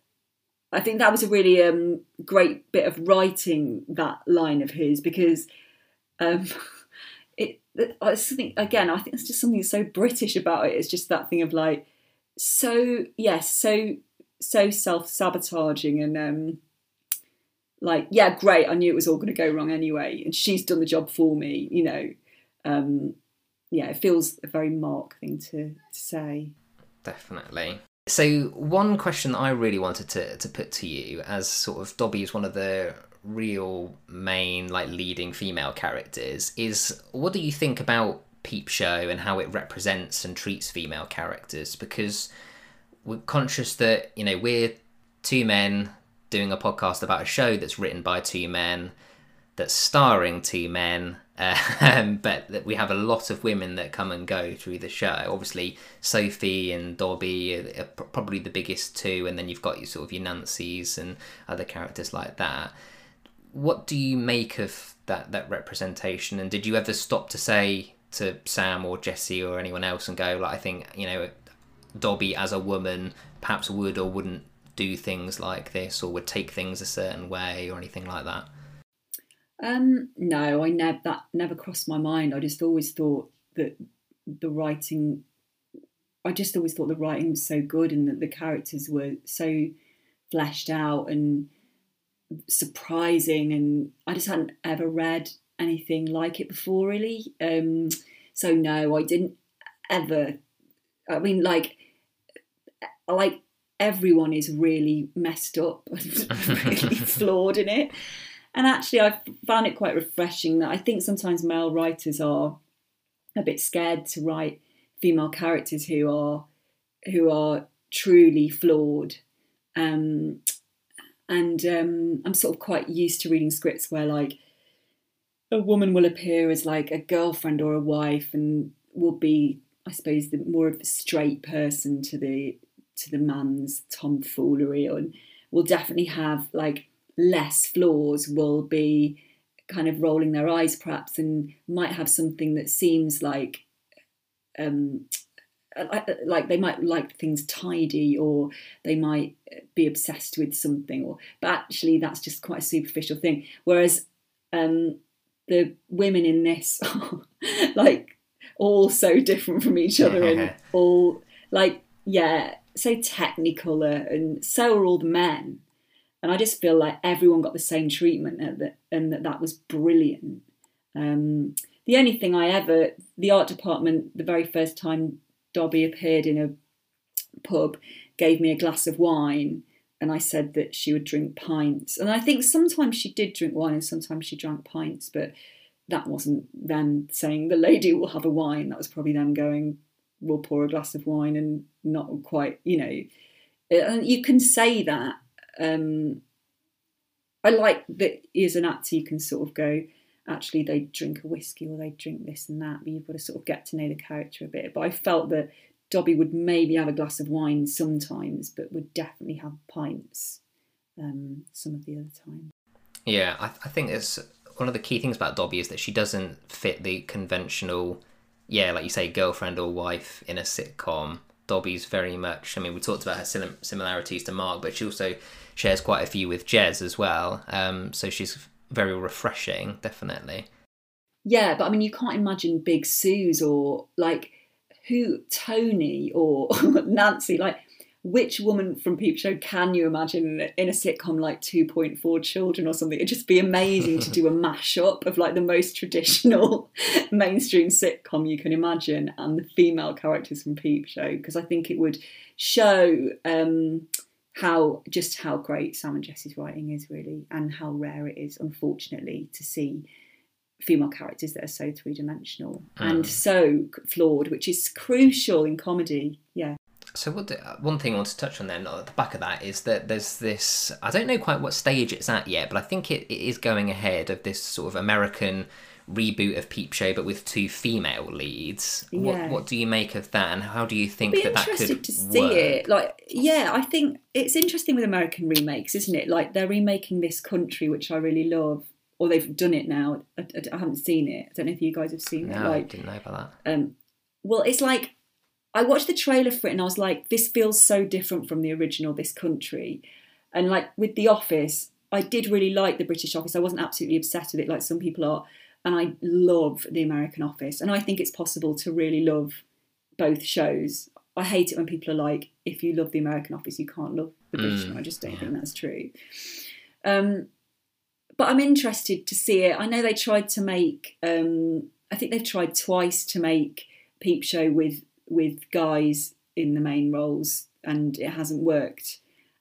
I think that was a really um, great bit of writing that line of his because um, it, it's something again. I think it's just something so British about it. It's just that thing of like so yes, so so self sabotaging and um, like yeah, great. I knew it was all going to go wrong anyway, and she's done the job for me. You know, um, yeah, it feels a very Mark thing to, to say. Definitely. So one question that I really wanted to, to put to you, as sort of Dobby is one of the real main like leading female characters is what do you think about peep show and how it represents and treats female characters because we're conscious that you know we're two men doing a podcast about a show that's written by two men that's starring two men, um, but that we have a lot of women that come and go through the show. Obviously, Sophie and Dobby are, are probably the biggest two, and then you've got your sort of your Nancy's and other characters like that. What do you make of that that representation? And did you ever stop to say to Sam or Jesse or anyone else and go like, I think you know, Dobby as a woman perhaps would or wouldn't do things like this or would take things a certain way or anything like that? Um, no, I never that never crossed my mind. I just always thought that the writing, I just always thought the writing was so good and that the characters were so fleshed out and surprising. And I just hadn't ever read anything like it before, really. Um, so no, I didn't ever. I mean, like, like everyone is really messed up and really flawed in it. And actually, I found it quite refreshing that I think sometimes male writers are a bit scared to write female characters who are who are truly flawed. Um, and um, I'm sort of quite used to reading scripts where like a woman will appear as like a girlfriend or a wife and will be, I suppose, the more of a straight person to the to the man's tomfoolery, and will definitely have like less flaws. Will be kind of rolling their eyes perhaps, and might have something that seems like. Um, like they might like things tidy or they might be obsessed with something or but actually that's just quite a superficial thing. Whereas um, the women in this are like all so different from each other and all like yeah so technical and so are all the men. And i just feel like everyone got the same treatment and that, and that, that was brilliant. Um, the only thing i ever the art department the very first time dobby appeared in a pub gave me a glass of wine and I said that she would drink pints. And I think sometimes she did drink wine and sometimes she drank pints, but that wasn't them saying the lady will have a wine. That was probably them going, we'll pour a glass of wine and not quite, you know. And you can say that. Um, I like that as an actor, you can sort of go, actually, they drink a whiskey or they drink this and that, but you've got to sort of get to know the character a bit. But I felt that Dobby would maybe have a glass of wine sometimes, but would definitely have pints um, some of the other time. Yeah, I, I think it's one of the key things about Dobby is that she doesn't fit the conventional, yeah, like you say, girlfriend or wife in a sitcom. Dobby's very much. I mean, we talked about her similarities to Mark, but she also shares quite a few with Jez as well. Um, so she's very refreshing, definitely. Yeah, but I mean, you can't imagine Big Suze or like who Toni or Nancy, like which woman from Peep Show can you imagine in a sitcom like 2.4 Children or something? It'd just be amazing to do a mashup of like the most traditional mainstream sitcom you can imagine and the female characters from Peep Show because I think it would show um, how just how great Sam and Jesse's writing is really and how rare it is, unfortunately, to see female characters that are so three dimensional mm. and so flawed, which is crucial in comedy. Yeah. So what the, one thing I want to touch on then at the back of that is that there's this I don't know quite what stage it's at yet, but I think it, it is going ahead of this sort of American reboot of Peep Show, but with two female leads. Yeah. What what do you make of that, and how do you think that that could to see work? it? Like, yeah, I think it's interesting with American remakes, isn't it? Like they're remaking this country, which I really love, or they've done it now. I, I, I, haven't seen it. I don't know if you guys have seen no, it. Like, I didn't know about that. Um, well, it's like I watched the trailer for it and I was like, this feels so different from the original, this country. And like with The Office, I did really like the British Office. I wasn't absolutely obsessed with it like some people are. And I love the American Office. And I think it's possible to really love both shows. I hate it when people are like, if you love the American Office, you can't love the British mm. I just don't think that's true. Um, but I'm interested to see it. I know they tried to make. Um, I think they've tried twice to make Peep Show with with guys in the main roles, and it hasn't worked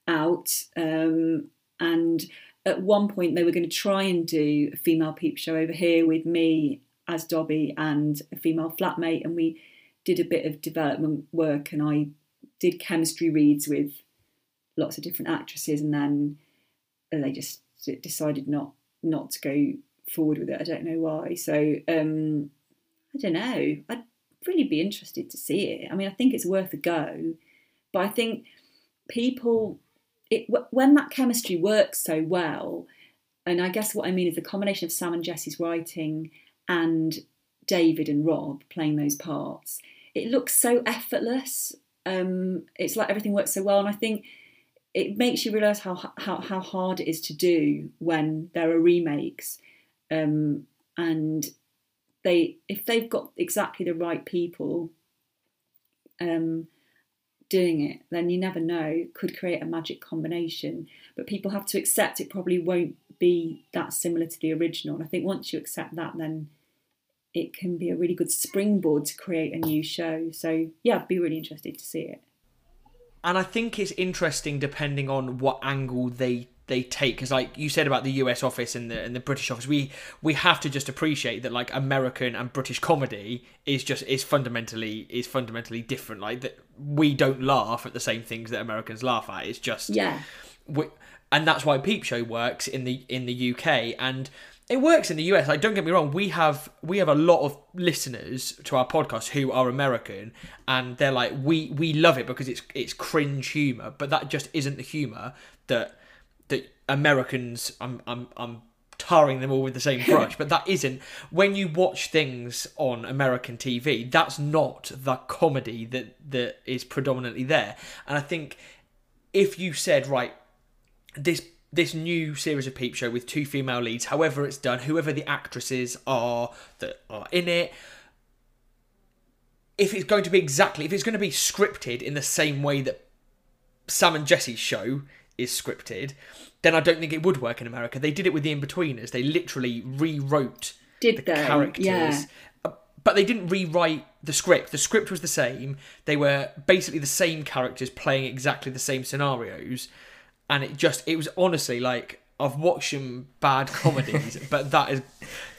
out. Um, and at one point, they were going to try and do a female Peep Show over here with me as Dobby and a female flatmate, and we did a bit of development work, and I did chemistry reads with lots of different actresses, and then they just decided not not to go forward with it. I don't know why. So um, I don't know. I'd really be interested to see it. I mean, I think it's worth a go, but I think people, it, when that chemistry works so well, and I guess what I mean is the combination of Sam and Jesse's writing and David and Rob playing those parts, it looks so effortless. Um, it's like everything works so well, and I think it makes you realise how, how how hard it is to do when there are remakes, um, and they if they've got exactly the right people um, doing it, then you never know could create a magic combination. But people have to accept it probably won't be that similar to the original. And I think once you accept that, then it can be a really good springboard to create a new show. So yeah, I'd be really interested to see it. And I think it's interesting depending on what angle they they take because like you said about the US office and the and the British office we we have to just appreciate that like American and British comedy is just is fundamentally is fundamentally different. Like that we don't laugh at the same things that Americans laugh at. It's just yeah. we, and that's why Peep Show works in the in the UK and it works in the US. Like, don't get me wrong, we have we have a lot of listeners to our podcast who are American, and they're like, we we love it because it's it's cringe humor, but that just isn't the humor that that Americans. I'm I'm I'm tarring them all with the same brush, but that isn't when you watch things on American TV. That's not the comedy that that is predominantly there, and I think if you said right, this this new series of Peep Show with two female leads, however it's done, whoever the actresses are that are in it, if it's going to be exactly, if it's going to be scripted in the same way that Sam and Jesse's show is scripted, then I don't think it would work in America. They did it with the Inbetweeners. They literally rewrote Did the they? characters. Yeah. Uh, But they didn't rewrite the script. The script was the same. They were basically the same characters playing exactly the same scenarios and it just it was honestly like I've watched some bad comedies, but that is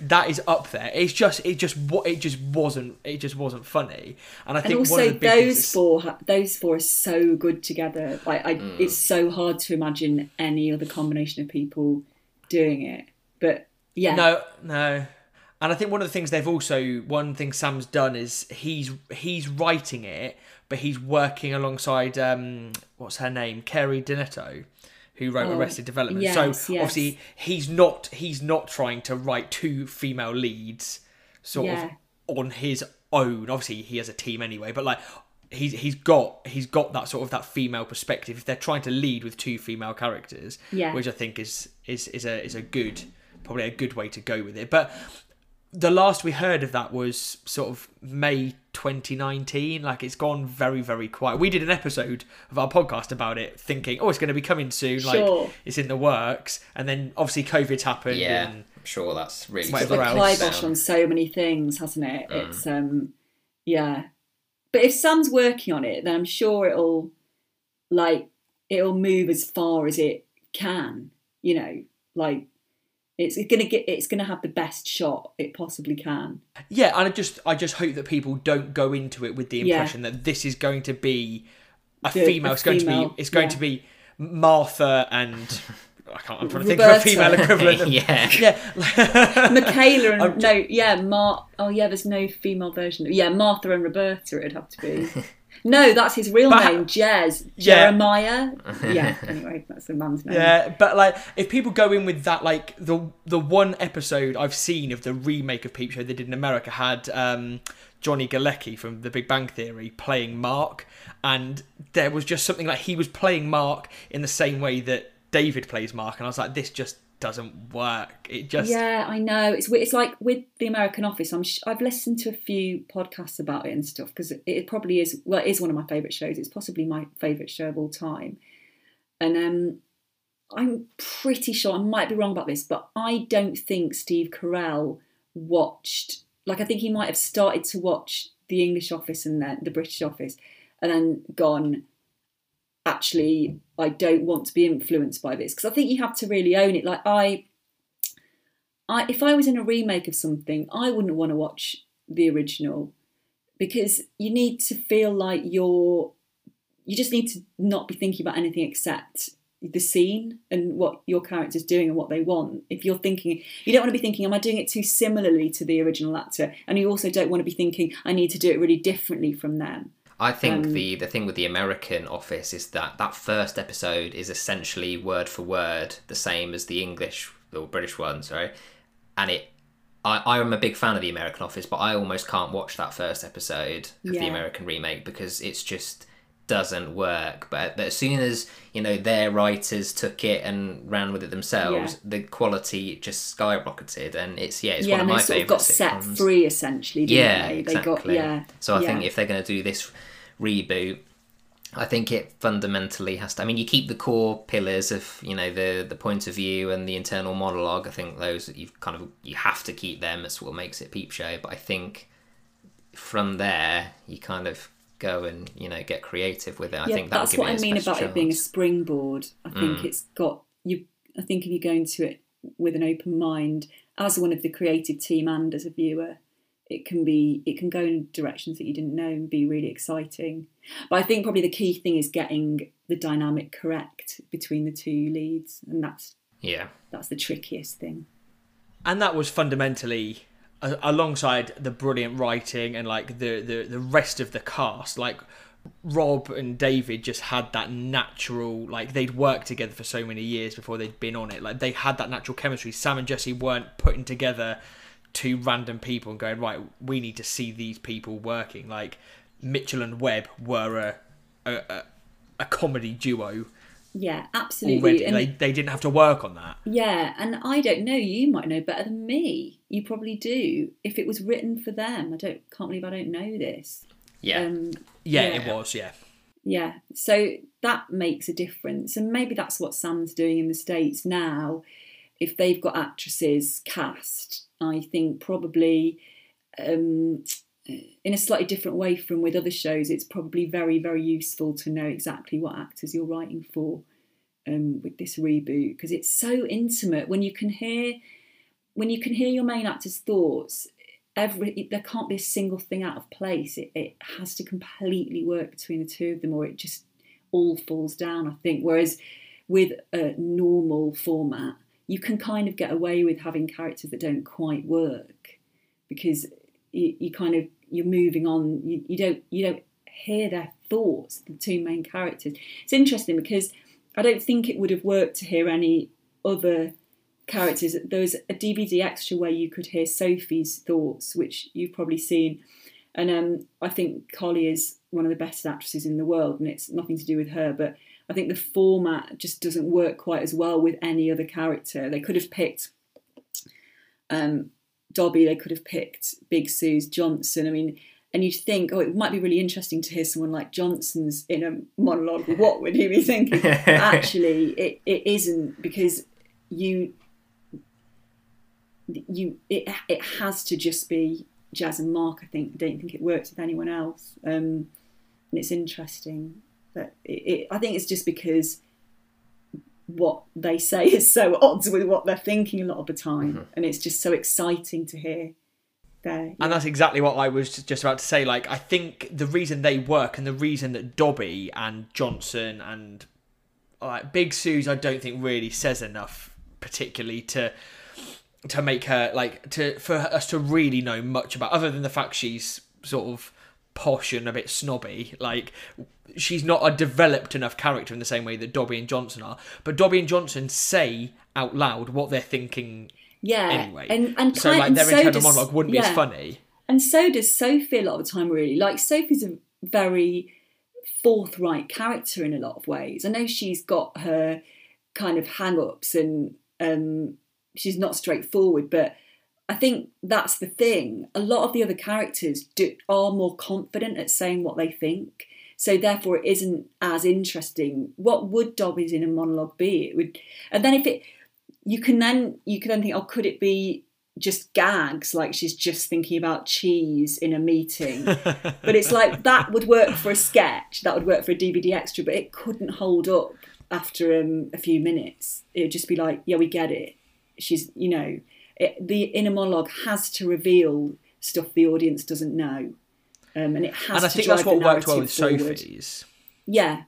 that is up there. It's just it just what it just wasn't it just wasn't funny, and I And think also, one of the those is- four, those four are so good together. Like, I, Mm. it's so hard to imagine any other combination of people doing it. But yeah, No, no. And I think one of the things they've also one thing Sam's done is he's he's writing it, but he's working alongside um what's her name, Karey Dornetto, who wrote Oh, Arrested Development. yes, so yes. obviously he's not he's not trying to write two female leads sort Yeah. of on his own. Obviously he has a team anyway, but like he's he's got he's got that sort of that female perspective. If they're trying to lead with two female characters, Yeah. which I think is is is a is a good probably a good way to go with it. But the last we heard of that was sort of May 2019. Like it's gone very very quiet. We did an episode of our podcast about it, thinking, oh, it's going to be coming soon. Like it's in the works, and then obviously COVID's happened. Yeah, and I'm sure that's really Whatever It's slowed like kibosh on so many things, hasn't it? Mm. It's um, yeah. But if Sam's working on it, then I'm sure it'll like it'll move as far as it can. You know, like it's gonna get it's gonna have the best shot it possibly can. Yeah, and I just I just hope that people don't go into it with the Yeah. impression that this is going to be a The- female. a It's going to be it's going yeah. to be Martha and I can't. I'm trying to think of a female equivalent. Of, yeah. yeah. Michaela and I'm- no, yeah, Mar. Oh yeah, there's no female version. Yeah, Martha and Roberta. It'd have to be. No, that's his real But- name, Jez Yeah. Jeremiah. Yeah. Anyway, that's the man's name. Yeah, but like if people go in with that, like the the one episode I've seen of the remake of Peep Show they did in America had um, Johnny Galecki from The Big Bang Theory playing Mark, and there was just something like he was playing Mark in the same way that David plays Mark, and I was like, this just doesn't work. It just Yeah, I know. It's it's like with the American Office. I'm sh- I've listened to a few podcasts about it and stuff because it, probably is. Well, it is one of my favourite shows. It's possibly my favourite show of all time. And um, I'm pretty sure I might be wrong about this, but I don't think Steve Carell watched. Like, I think he might have started to watch the English Office and then the British Office, and then gone. Actually, I don't want to be influenced by this because I think you have to really own it. Like I, I, if I was in a remake of something, I wouldn't want to watch the original because you need to feel like you're, you just need to not be thinking about anything except the scene and what your character's doing and what they want. If you're thinking, you don't want to be thinking, am I doing it too similarly to the original actor? And you also don't want to be thinking, I need to do it really differently from them. I think Um, the the thing with the American Office is that that first episode is essentially word for word the same as the English or British one, sorry, and it. I, I am a big fan of the American Office, but I almost can't watch that first episode of the American remake because it's just doesn't work. But, but as soon as you know their writers took it and ran with it themselves, Yeah. the quality just skyrocketed, and it's yeah, it's yeah, one of my they sort of favorite set sitcoms. free essentially. Didn't Yeah, they? exactly. They got yeah. So I yeah. think if they're going to do this reboot, I think it fundamentally has to. I mean, you keep the core pillars of you know the the point of view and the internal monologue. I think those you kind of you have to keep them. It's what makes it peep show. But I think from there you kind of go and you know get creative with it. I yeah, think that'll that's what I mean about it being a springboard. I think Mm. it's got you. I think if you go into it with an open mind, as one of the creative team and as a viewer, it can be it can go in directions that you didn't know and be really exciting. But I think probably the key thing is getting the dynamic correct between the two leads, and that's Yeah, that's the trickiest thing. and that was fundamentally a- alongside the brilliant writing and like the, the the rest of the cast like rob and david just had that natural like they'd worked together for so many years before they'd been on it like they had that natural chemistry sam and jesse weren't putting together two random people and going right we need to see these people working like mitchell and webb were a a, a, a comedy duo Yeah, absolutely. already And they, they didn't have to work on that Yeah, and I don't know. You might know better than me. You probably do. If it was written for them, I don't. Can't believe I don't know this. yeah. Um, yeah, Yeah. it was yeah yeah, so that makes a difference, and maybe that's what Sam's doing in the states now. If they've got actresses cast, I think probably um, in a slightly different way from with other shows. It's probably very, very useful to know exactly what actors you're writing for um, with this reboot because it's so intimate when you can hear when you can hear your main actor's thoughts every there can't be a single thing out of place it, it has to completely work between the two of them or it just all falls down i think whereas with a normal format you can kind of get away with having characters that don't quite work because you, you kind of you're moving on you, you don't you don't hear their thoughts the two main characters it's interesting because i don't think it would have worked to hear any other characters. There was a DVD extra where you could hear Sophie's thoughts, which you've probably seen. And um, I think Collie is one of the best actresses in the world, and it's nothing to do with her. But I think the format just doesn't work quite as well with any other character. They could have picked um, Dobby, they could have picked Big Suze Johnson. I mean, and you'd think, oh, it might be really interesting to hear someone like Johnson's in a monologue. What would he be thinking? Actually, it, it isn't because you you it it has to just be Jez and Mark. I think I don't think it works with anyone else. Um, and it's interesting that it, it, I think it's just because what they say is so odds with what they're thinking a lot of the time, mm-hmm. and it's just so exciting to hear. There, And that's exactly what I was just about to say. Like, I think the reason they work and the reason that Dobby and Johnson and like Big Suze, I don't think really says enough, particularly to to make her like to for us to really know much about, other than the fact she's sort of posh and a bit snobby. Like, she's not a developed enough character in the same way that Dobby and Johnson are. But Dobby and Johnson say out loud what they're thinking yeah. anyway. and and so like and their so internal does- monologue wouldn't be as funny. And so does Sophie a lot of the time, really. Like, Sophie's a very forthright character in a lot of ways. I know she's got her kind of hang ups and um, she's not straightforward, but I think that's the thing. A lot of the other characters do, are more confident at saying what they think. So therefore, it isn't as interesting. What would Dobby's in a monologue be? It would, and then if it, you can then you can then think, oh, could it be just gags? Like she's just thinking about cheese in a meeting. But it's like that would work for a sketch. That would work for a dvd extra but it couldn't hold up after um, a few minutes. It would just be like yeah we get it. She's you know it, the inner monologue has to reveal stuff the audience doesn't know um, and it has and I think that's what worked well with forward. Sophie's. yeah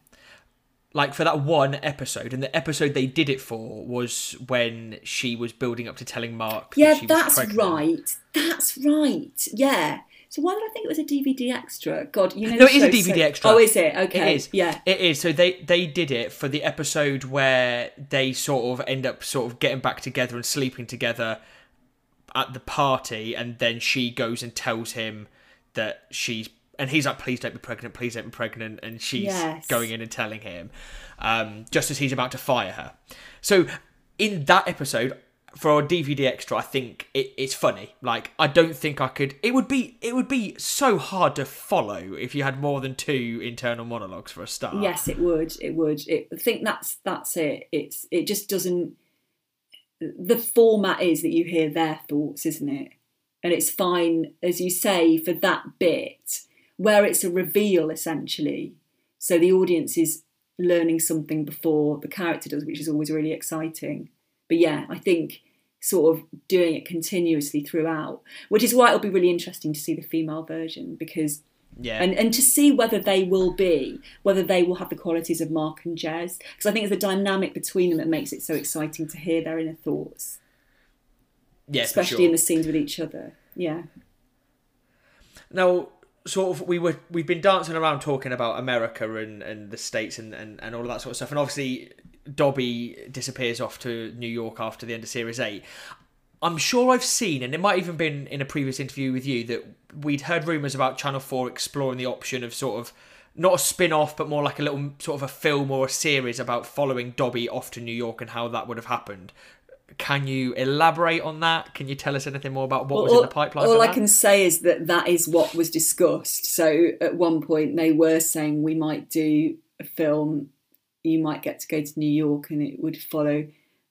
like for that one episode, and the episode they did it for was when she was building up to telling Mark. that Yeah, she that's right. That's right. Yeah. So why did I think it was a DVD extra? God, you know. No, it is a DVD so- extra. Oh, is it? Okay. It is. Yeah. It is. So they they did it for the episode where they sort of end up sort of getting back together and sleeping together at the party, and then she goes and tells him that she's and he's like, "Please don't be pregnant. Please don't be pregnant," and she's Yes. going in and telling him um, just as he's about to fire her. So in that episode. For a DVD extra, I think it, it's funny. Like, I don't think I could. It would be. It would be so hard to follow if you had more than two internal monologues for a start. Yes, it would. It would. It, I think that's that's it. It's it just doesn't. The format is that you hear their thoughts, isn't it? And it's fine, as you say, for that bit where it's a reveal essentially. So the audience is learning something before the character does, which is always really exciting. But yeah, I think sort of doing it continuously throughout, which is why it'll be really interesting to see the female version because Yeah. and and to see whether they will be whether they will have the qualities of Mark and Jez because I think it's the dynamic between them that makes it so exciting to hear their inner thoughts, yeah, especially sure. in the scenes with each other. Yeah, Now, sort of, we were we've been dancing around talking about America and, and the states and, and, and all of that sort of stuff, and obviously Dobby disappears off to New York after the end of Series Eight. I'm sure I've seen, and it might even been in a previous interview with you, that we'd heard rumours about Channel 4 exploring the option of sort of not a spin off, but more like a little sort of a film or a series about following Dobby off to New York and how that would have happened. Can you elaborate on that? Can you tell us anything more about what was in the pipeline? all I that? can say is that that is what was discussed. So at one point they were saying we might do a film, you might get to go to New York and it would follow,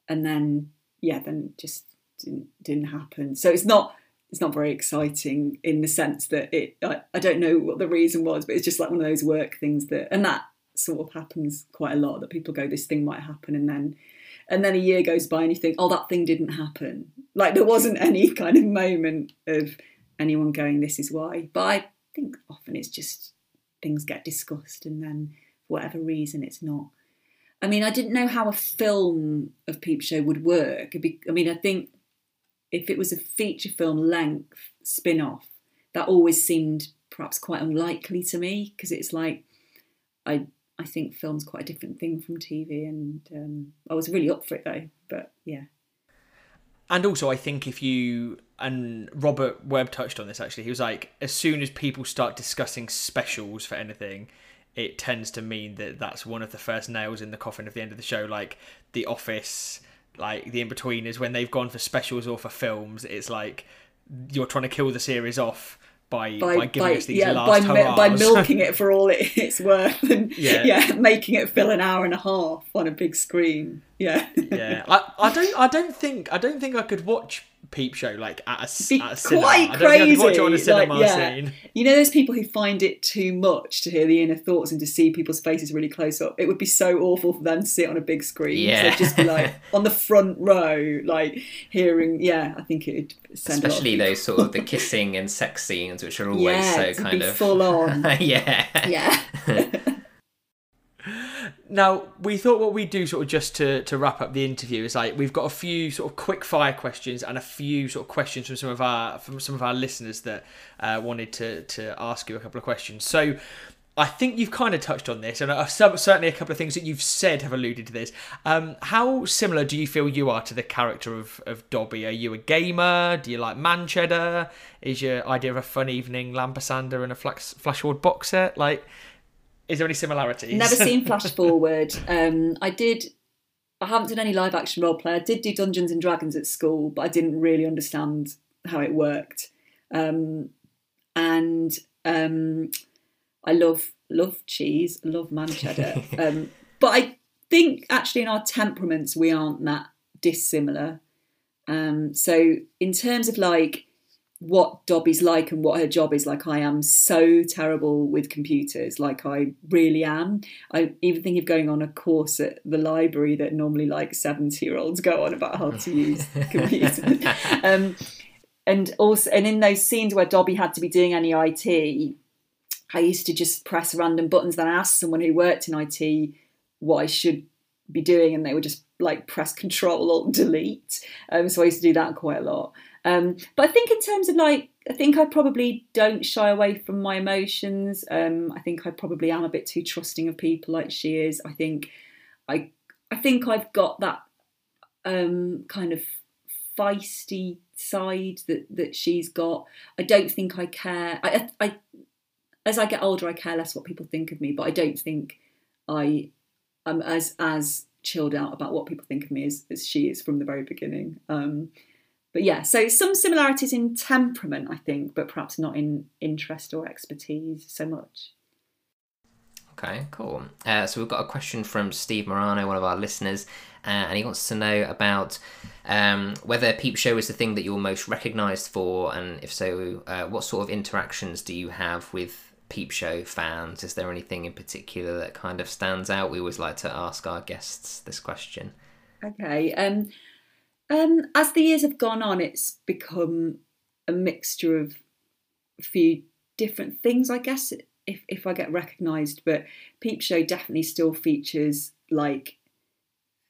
and then yeah, then it just didn't didn't happen. So it's not it's not very exciting in the sense that it I, I don't know what the reason was, but it's just like one of those work things that and that sort of happens quite a lot that people go this thing might happen and then and then a year goes by and you think oh that thing didn't happen. Like there wasn't any kind of moment of anyone going this is why. But i think often it's just things get discussed and then for whatever reason it's not. I mean i didn't know how a film of peep show would work. Be, i mean i think if it was a feature film length spin-off that always seemed perhaps quite unlikely to me because it's like i I think film's quite a different thing from TV, and um, I was really up for it though. But yeah, And also, I think if you and Robert Webb touched on this actually, he was like, as soon as people start discussing specials for anything, it tends to mean that that's one of the first nails in the coffin of the end of the show. Like The Office, like The Inbetweeners when they've gone for specials or for films, it's like you're trying to kill the series off by by, giving us these yeah, last by, mi- by milking it for all it, it's worth, and Yeah. yeah. making it fill an hour and a half on a big screen. Yeah, yeah, I, I don't I don't think I don't think I could watch Peep Show like at a, at a cinema. quite I don't think I could watch it on a crazy, cinema like, yeah. scene. You know those people who find it too much to hear the inner thoughts and to see people's faces really close up. It would be so awful for them to see it on a big screen. Yeah. they'd just be like on the front row, like hearing. Yeah, I think it would send a lot of Especially those sort of the kissing and sex scenes, which are always Yeah, so kind of full on. yeah. Yeah. Now, we thought what we'd do sort of just to, to wrap up the interview is like we've got a few sort of quick fire questions and a few sort of questions from some of our from some of our listeners that uh, wanted to to ask you a couple of questions. So I think you've kind of touched on this, and uh, certainly a couple of things that you've said have alluded to this. Um, how similar do you feel you are to the character of, of Dobby? Are you a gamer? Do you like man cheddar? Is your idea of a fun evening Lampasander and a flash, flash forward box set? Like, is there any similarities? Never seen Flash Forward. Um, I did. I haven't done any live action role play. I did do Dungeons and Dragons at school, but I didn't really understand how it worked. Um, and um, I love love cheese, love man cheddar. um, but I think actually in our temperaments we aren't that dissimilar. Um, so in terms of like what Dobby's like and what her job is like, I am so terrible with computers. Like I really am. I even think of going on a course at the library that normally like seventy year olds go on about how to use computers. um, and also, and in those scenes where Dobby had to be doing any IT, I used to just press random buttons. Then I asked someone who worked in IT what I should be doing, and they would just like press Control Alt Delete. Um, so I used to do that quite a lot. Um, but I think in terms of like, I think I probably don't shy away from my emotions. Um, I think I probably am a bit too trusting of people, like she is. I think I, I think I've got that um, kind of feisty side that that she's got. I don't think I care. I, I, as I get older, I care less what people think of me, but I don't think I am as as chilled out about what people think of me as, as she is from the very beginning. Um, but yeah, so some similarities in temperament, I think, but perhaps not in interest or expertise so much. Okay, cool. Uh, so we've got a question from Steve Morano, one of our listeners, uh, and he wants to know about um, whether Peep Show is the thing that you're most recognised for, and if so, uh, what sort of interactions do you have with Peep Show fans? Is there anything in particular that kind of stands out? We always like to ask our guests this question. Okay. Um, um, as the years have gone on, it's become a mixture of a few different things, I guess, if, if I get recognised. But Peep Show definitely still features like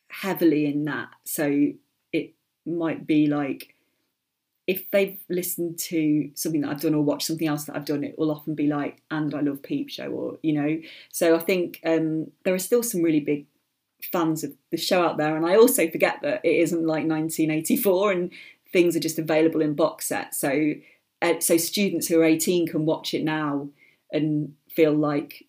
heavily in that. So it might be like if they've listened to something that I've done or watched something else that I've done, it will often be like, and I love Peep Show, or you know. So I think um, there are still some really big fans of the show out there, and I also forget that it isn't like 1984 and things are just available in box sets. So uh, so students who are 18 can watch it now and feel like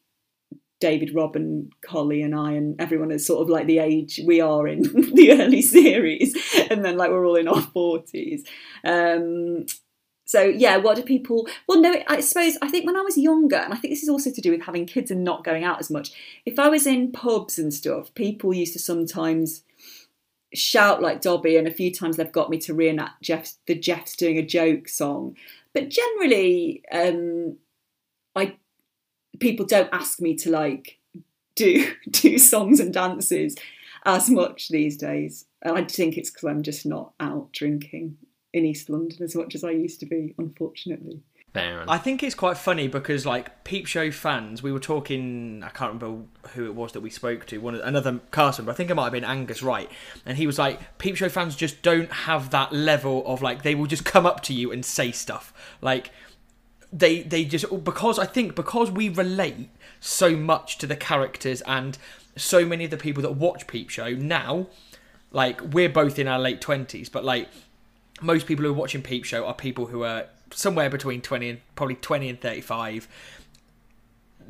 David, Robin, Collie, and I, and everyone is sort of like the age we are in the early series, and then like we're all in our forties. Um, so yeah, what do people? Well, no, I suppose I think when I was younger, and I think this is also to do with having kids and not going out as much. If I was in pubs and stuff, people used to sometimes shout like Dobby, and a few times they've got me to reenact Jeff the Jeff's doing a joke song. But generally, um, I people don't ask me to like do do songs and dances as much these days. And I think it's because I'm just not out drinking in East London as much as I used to be, unfortunately. Fair I think it's quite funny because like Peep Show fans, we were talking. I can't remember who it was that we spoke to. One another cast member. I think it might have been Angus Wright, and he was like, Peep Show fans just don't have that level of like they will just come up to you and say stuff like they they just because I think because we relate so much to the characters and so many of the people that watch Peep Show now, like we're both in our late twenties, but like most people who are watching Peep Show are people who are somewhere between twenty and probably twenty and thirty five.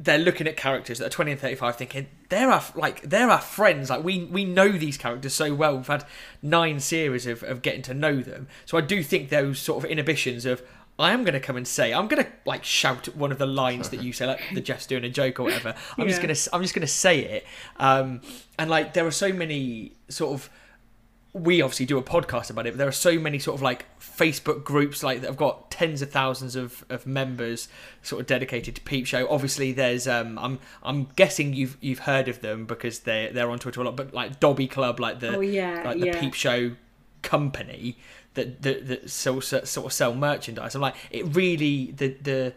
They're looking at characters that are twenty and thirty five, thinking they're our like they're our friends. Like we we know these characters so well. We've had nine series of, of getting to know them. So I do think those sort of inhibitions of I am going to come and say I'm going to like shout one of the lines that you say, like the Jeff's doing a joke or whatever. I'm Yeah. just going to I'm just going to say it. Um, and like there are so many sort of we obviously do a podcast about it, but there are so many sort of like Facebook groups like that have got tens of thousands of, of members sort of dedicated to Peep Show. Obviously, there's um I'm I'm guessing you've you've heard of them because they they're on Twitter a lot, but like Dobby Club, like the Oh, yeah, like the yeah. Peep Show company that that, that sell, sort of sell merchandise. I'm like it really the the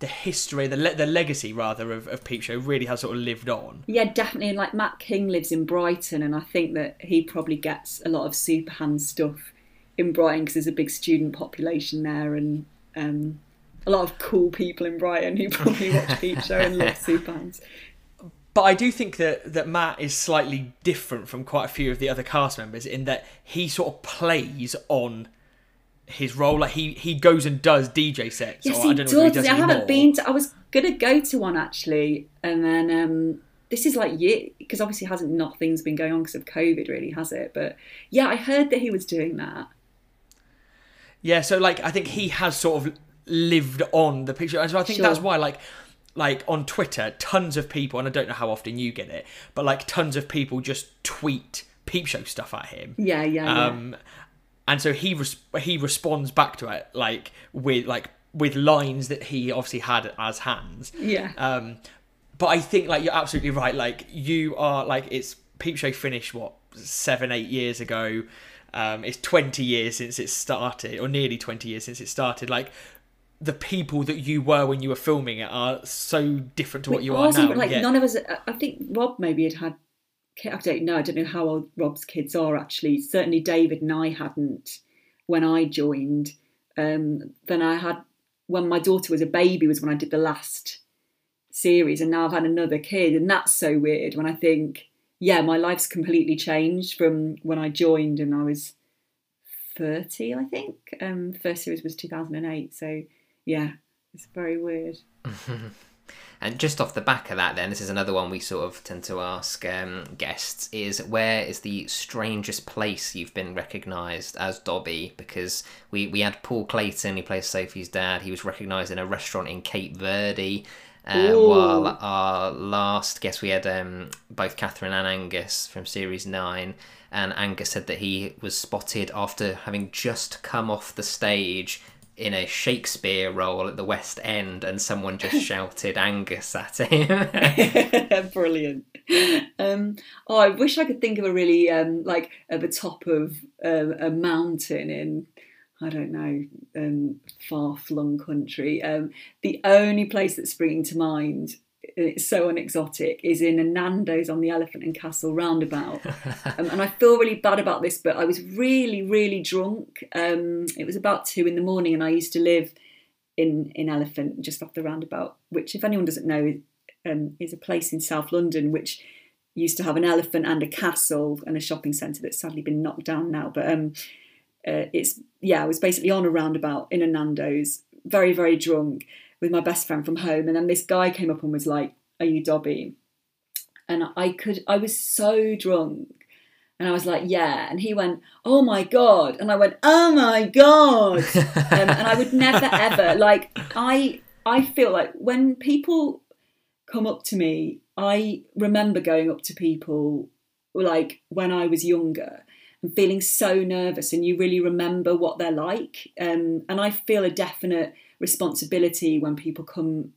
the history, the le- the legacy rather of, of Peep Show really has sort of lived on. Yeah, definitely. And like Matt King lives in Brighton, and I think that he probably gets a lot of Super Hans stuff in Brighton because there's a big student population there, and um, a lot of cool people in Brighton who probably watch Peep Show and love Super Hans. But I do think that, that Matt is slightly different from quite a few of the other cast members in that he sort of plays on his role. Like he, he goes and does DJ sets. Yes, or he I don't know if does. he does I haven't been. To, I was gonna go to one actually, and then um, this is like year because obviously hasn't nothing's been going on because of COVID, really, has it? But yeah, I heard that he was doing that. Yeah, so like I think he has sort of lived on the picture, and so I think Sure. that's why like like on Twitter, tons of people, and I don't know how often you get it, but like tons of people just tweet peep show stuff at him. Yeah, yeah, yeah. And so he res- he responds back to it like with like with lines that he obviously had as hands. yeah. Um, but I think like you're absolutely right. Like you are like it's Peep Show finished what seven eight years ago. Um, it's twenty years since it started, or nearly twenty years since it started. Like the people that you were when you were filming it are so different to what It you are now. like yet- none of us. I think Rob maybe had had I don't know. I don't know how old Rob's kids are actually. Certainly, David and I hadn't when I joined. Um, then I had when my daughter was a baby was when I did the last series, and now I've had another kid, and that's so weird. When I think, yeah, my life's completely changed from when I joined, and I was thirty, I think. Um, first series was two thousand and eight, so yeah, it's very weird. And just off the back of that, then, this is another one we sort of tend to ask um, guests is where is the strangest place you've been recognised as Dobby? Because we, we had Paul Clayton, who plays Sophie's dad, he was recognised in a restaurant in Cape Verde. Uh, while our last guest, we had um, both Catherine and Angus from Series 9. And Angus said that he was spotted after having just come off the stage in a Shakespeare role at the West End, and someone just shouted Angus at him. Brilliant. Um, oh, I wish I could think of a really um, like at the top of uh, a mountain in I don't know um, far flung country. Um, the only place that's springing to mind it's so unexotic is in a Nando's on the Elephant and Castle roundabout. um, and I feel really bad about this, but I was really, really drunk. Um, it was about two in the morning, and I used to live in in Elephant just off the roundabout, which, if anyone doesn't know, um, is a place in South London which used to have an elephant and a castle and a shopping centre that's sadly been knocked down now. But um, uh, it's yeah, I was basically on a roundabout in a Nando's, very, very drunk with my best friend from home, and then this guy came up and was like, "Are you Dobby?" And I could, I was so drunk, and I was like, "Yeah," and he went, "Oh my god," and I went, "Oh my god," um, and I would never ever like I I feel like when people come up to me, I remember going up to people like when I was younger and feeling so nervous, and you really remember what they're like, um, and I feel a definite responsibility when people come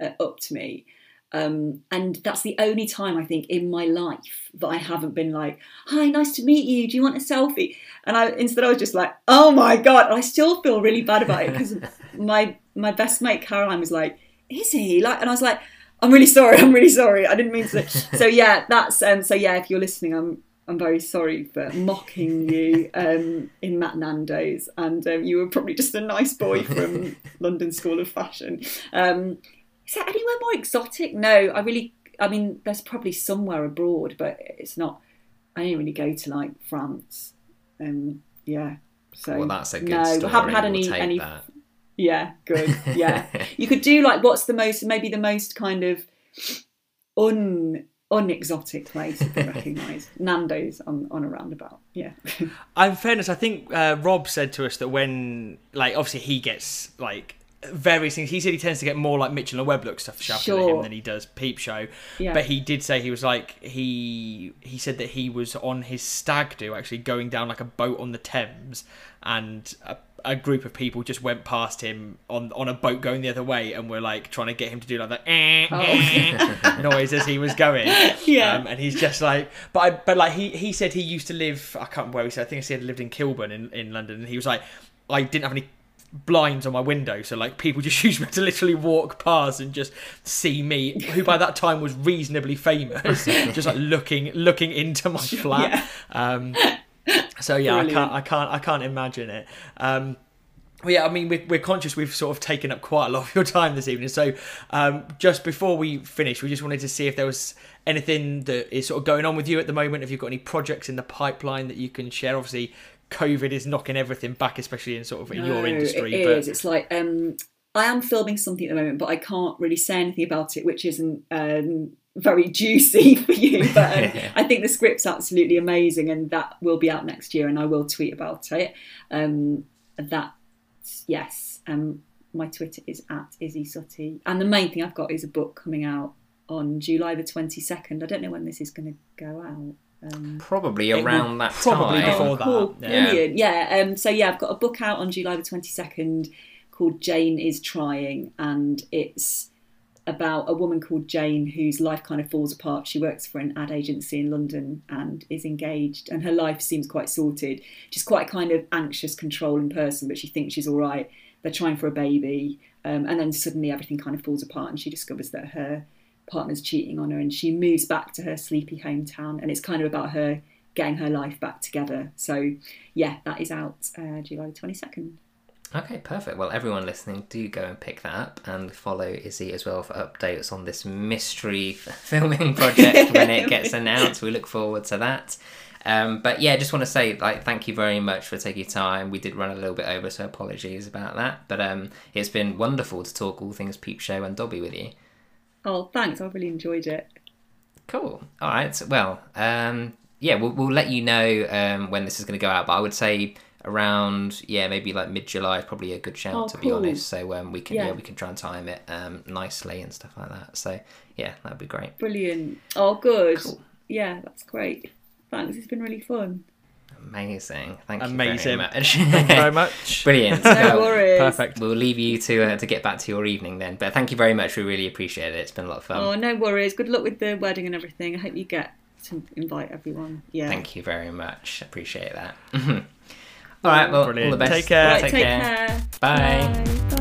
uh, up to me. Um, and that's the only time I think in my life that I haven't been like, "Hi, nice to meet you. Do you want a selfie?" And I instead I was just like, "Oh my god!" And I still feel really bad about it because my my best mate Caroline was like, "Is he?" Like, and I was like, "I'm really sorry. I'm really sorry. I didn't mean to." so yeah, that's um. So yeah, if you're listening, I'm I'm very sorry for mocking you um, in Matt Nando's, and um, you were probably just a nice boy from London School of Fashion. Um, is there anywhere more exotic? No, I really. I mean, there's probably somewhere abroad, but it's not. I didn't really go to like France. Um, yeah. So well, that's a good no, story. I haven't had We'll any take any. that. Yeah, good. Yeah, you could do like what's the most maybe the most kind of un unexotic place to be recognised. Nando's on, on a roundabout. Yeah. In fairness, I think uh, Rob said to us that when, like, obviously he gets like various things. He said he tends to get more like Mitchell and Webb look stuff shoved at him than he does Peep Show. Yeah. But he did say he was like he he said that he was on his stag do actually going down like a boat on the Thames, and a, a group of people just went past him on on a boat going the other way and were like trying to get him to do like that eh, eh, noise as he was going. Oh. Yeah. Um, and he's just like, but I, but like he he said he used to live. I can't remember where he said. I think he said he lived in Kilburn in in London, and he was like, I didn't have any blinds on my window so like people just used me to literally walk past and just see me who by that time was reasonably famous just like looking looking into my flat um so yeah i can't i can't i can't imagine it um well, yeah, I mean, we're, we're conscious we've sort of taken up quite a lot of your time this evening. So, um, just before we finish, we just wanted to see if there was anything that is sort of going on with you at the moment. If you've got any projects in the pipeline that you can share. Obviously, COVID is knocking everything back, especially in sort of in your industry. It but is. It's like um, I am filming something at the moment, but I can't really say anything about it, which isn't um, very juicy for you. But um, I think the script's absolutely amazing, and that will be out next year, and I will tweet about it. Um, that yes, um, my Twitter is at Isy Suttie, and the main thing I've got is a book coming out on July the twenty second. I don't know when this is going to go out. Um, Probably around will that probably time. before that. cool. Yeah. Brilliant. Yeah. Um, so yeah, I've got a book out on July the twenty second called Jane is Trying, and it's about a woman called Jane whose life kind of falls apart. She works for an ad agency in London and is engaged, and her life seems quite sorted. She's quite a kind of anxious, controlling person, but she thinks she's all right. They're trying for a baby, um, and then suddenly everything kind of falls apart, and she discovers that her partner's cheating on her, and she moves back to her sleepy hometown, and it's kind of about her getting her life back together. So, yeah, that is out uh, July twenty second. Okay, perfect. Well, everyone listening, do go and pick that up and follow Isy as well for updates on this mystery filming project when it gets announced. We look forward to that. Um, but yeah, just want to say like thank you very much for taking time. We did run a little bit over, so apologies about that. But um, it's been wonderful to talk all things Peep Show and Dobby with you. Oh, thanks. I really enjoyed it. Cool. All right. Well, um, yeah, we'll, we'll let you know um, when this is going to go out. But I would say around yeah maybe like mid July is probably a good shout Oh, to be honest. So um, we can yeah. Yeah. we can try and time it um, nicely and stuff like that. So yeah, that'd be great. Brilliant. Oh, good. Cool. Yeah, that's great. Thanks. It's been really fun. Amazing. Thank Amazing. you very much. Thank you very much. Brilliant. No Well, worries. Perfect. We'll leave you to uh, to get back to your evening then. But thank you very much. We really appreciate it. It's been a lot of fun. Oh, no worries. Good luck with the wedding and everything. I hope you get to invite everyone. Yeah. Thank you very much. Appreciate that. All right. Well, Brilliant. all the best. Take care. Right, take, take, care. care. Bye. Bye. Bye.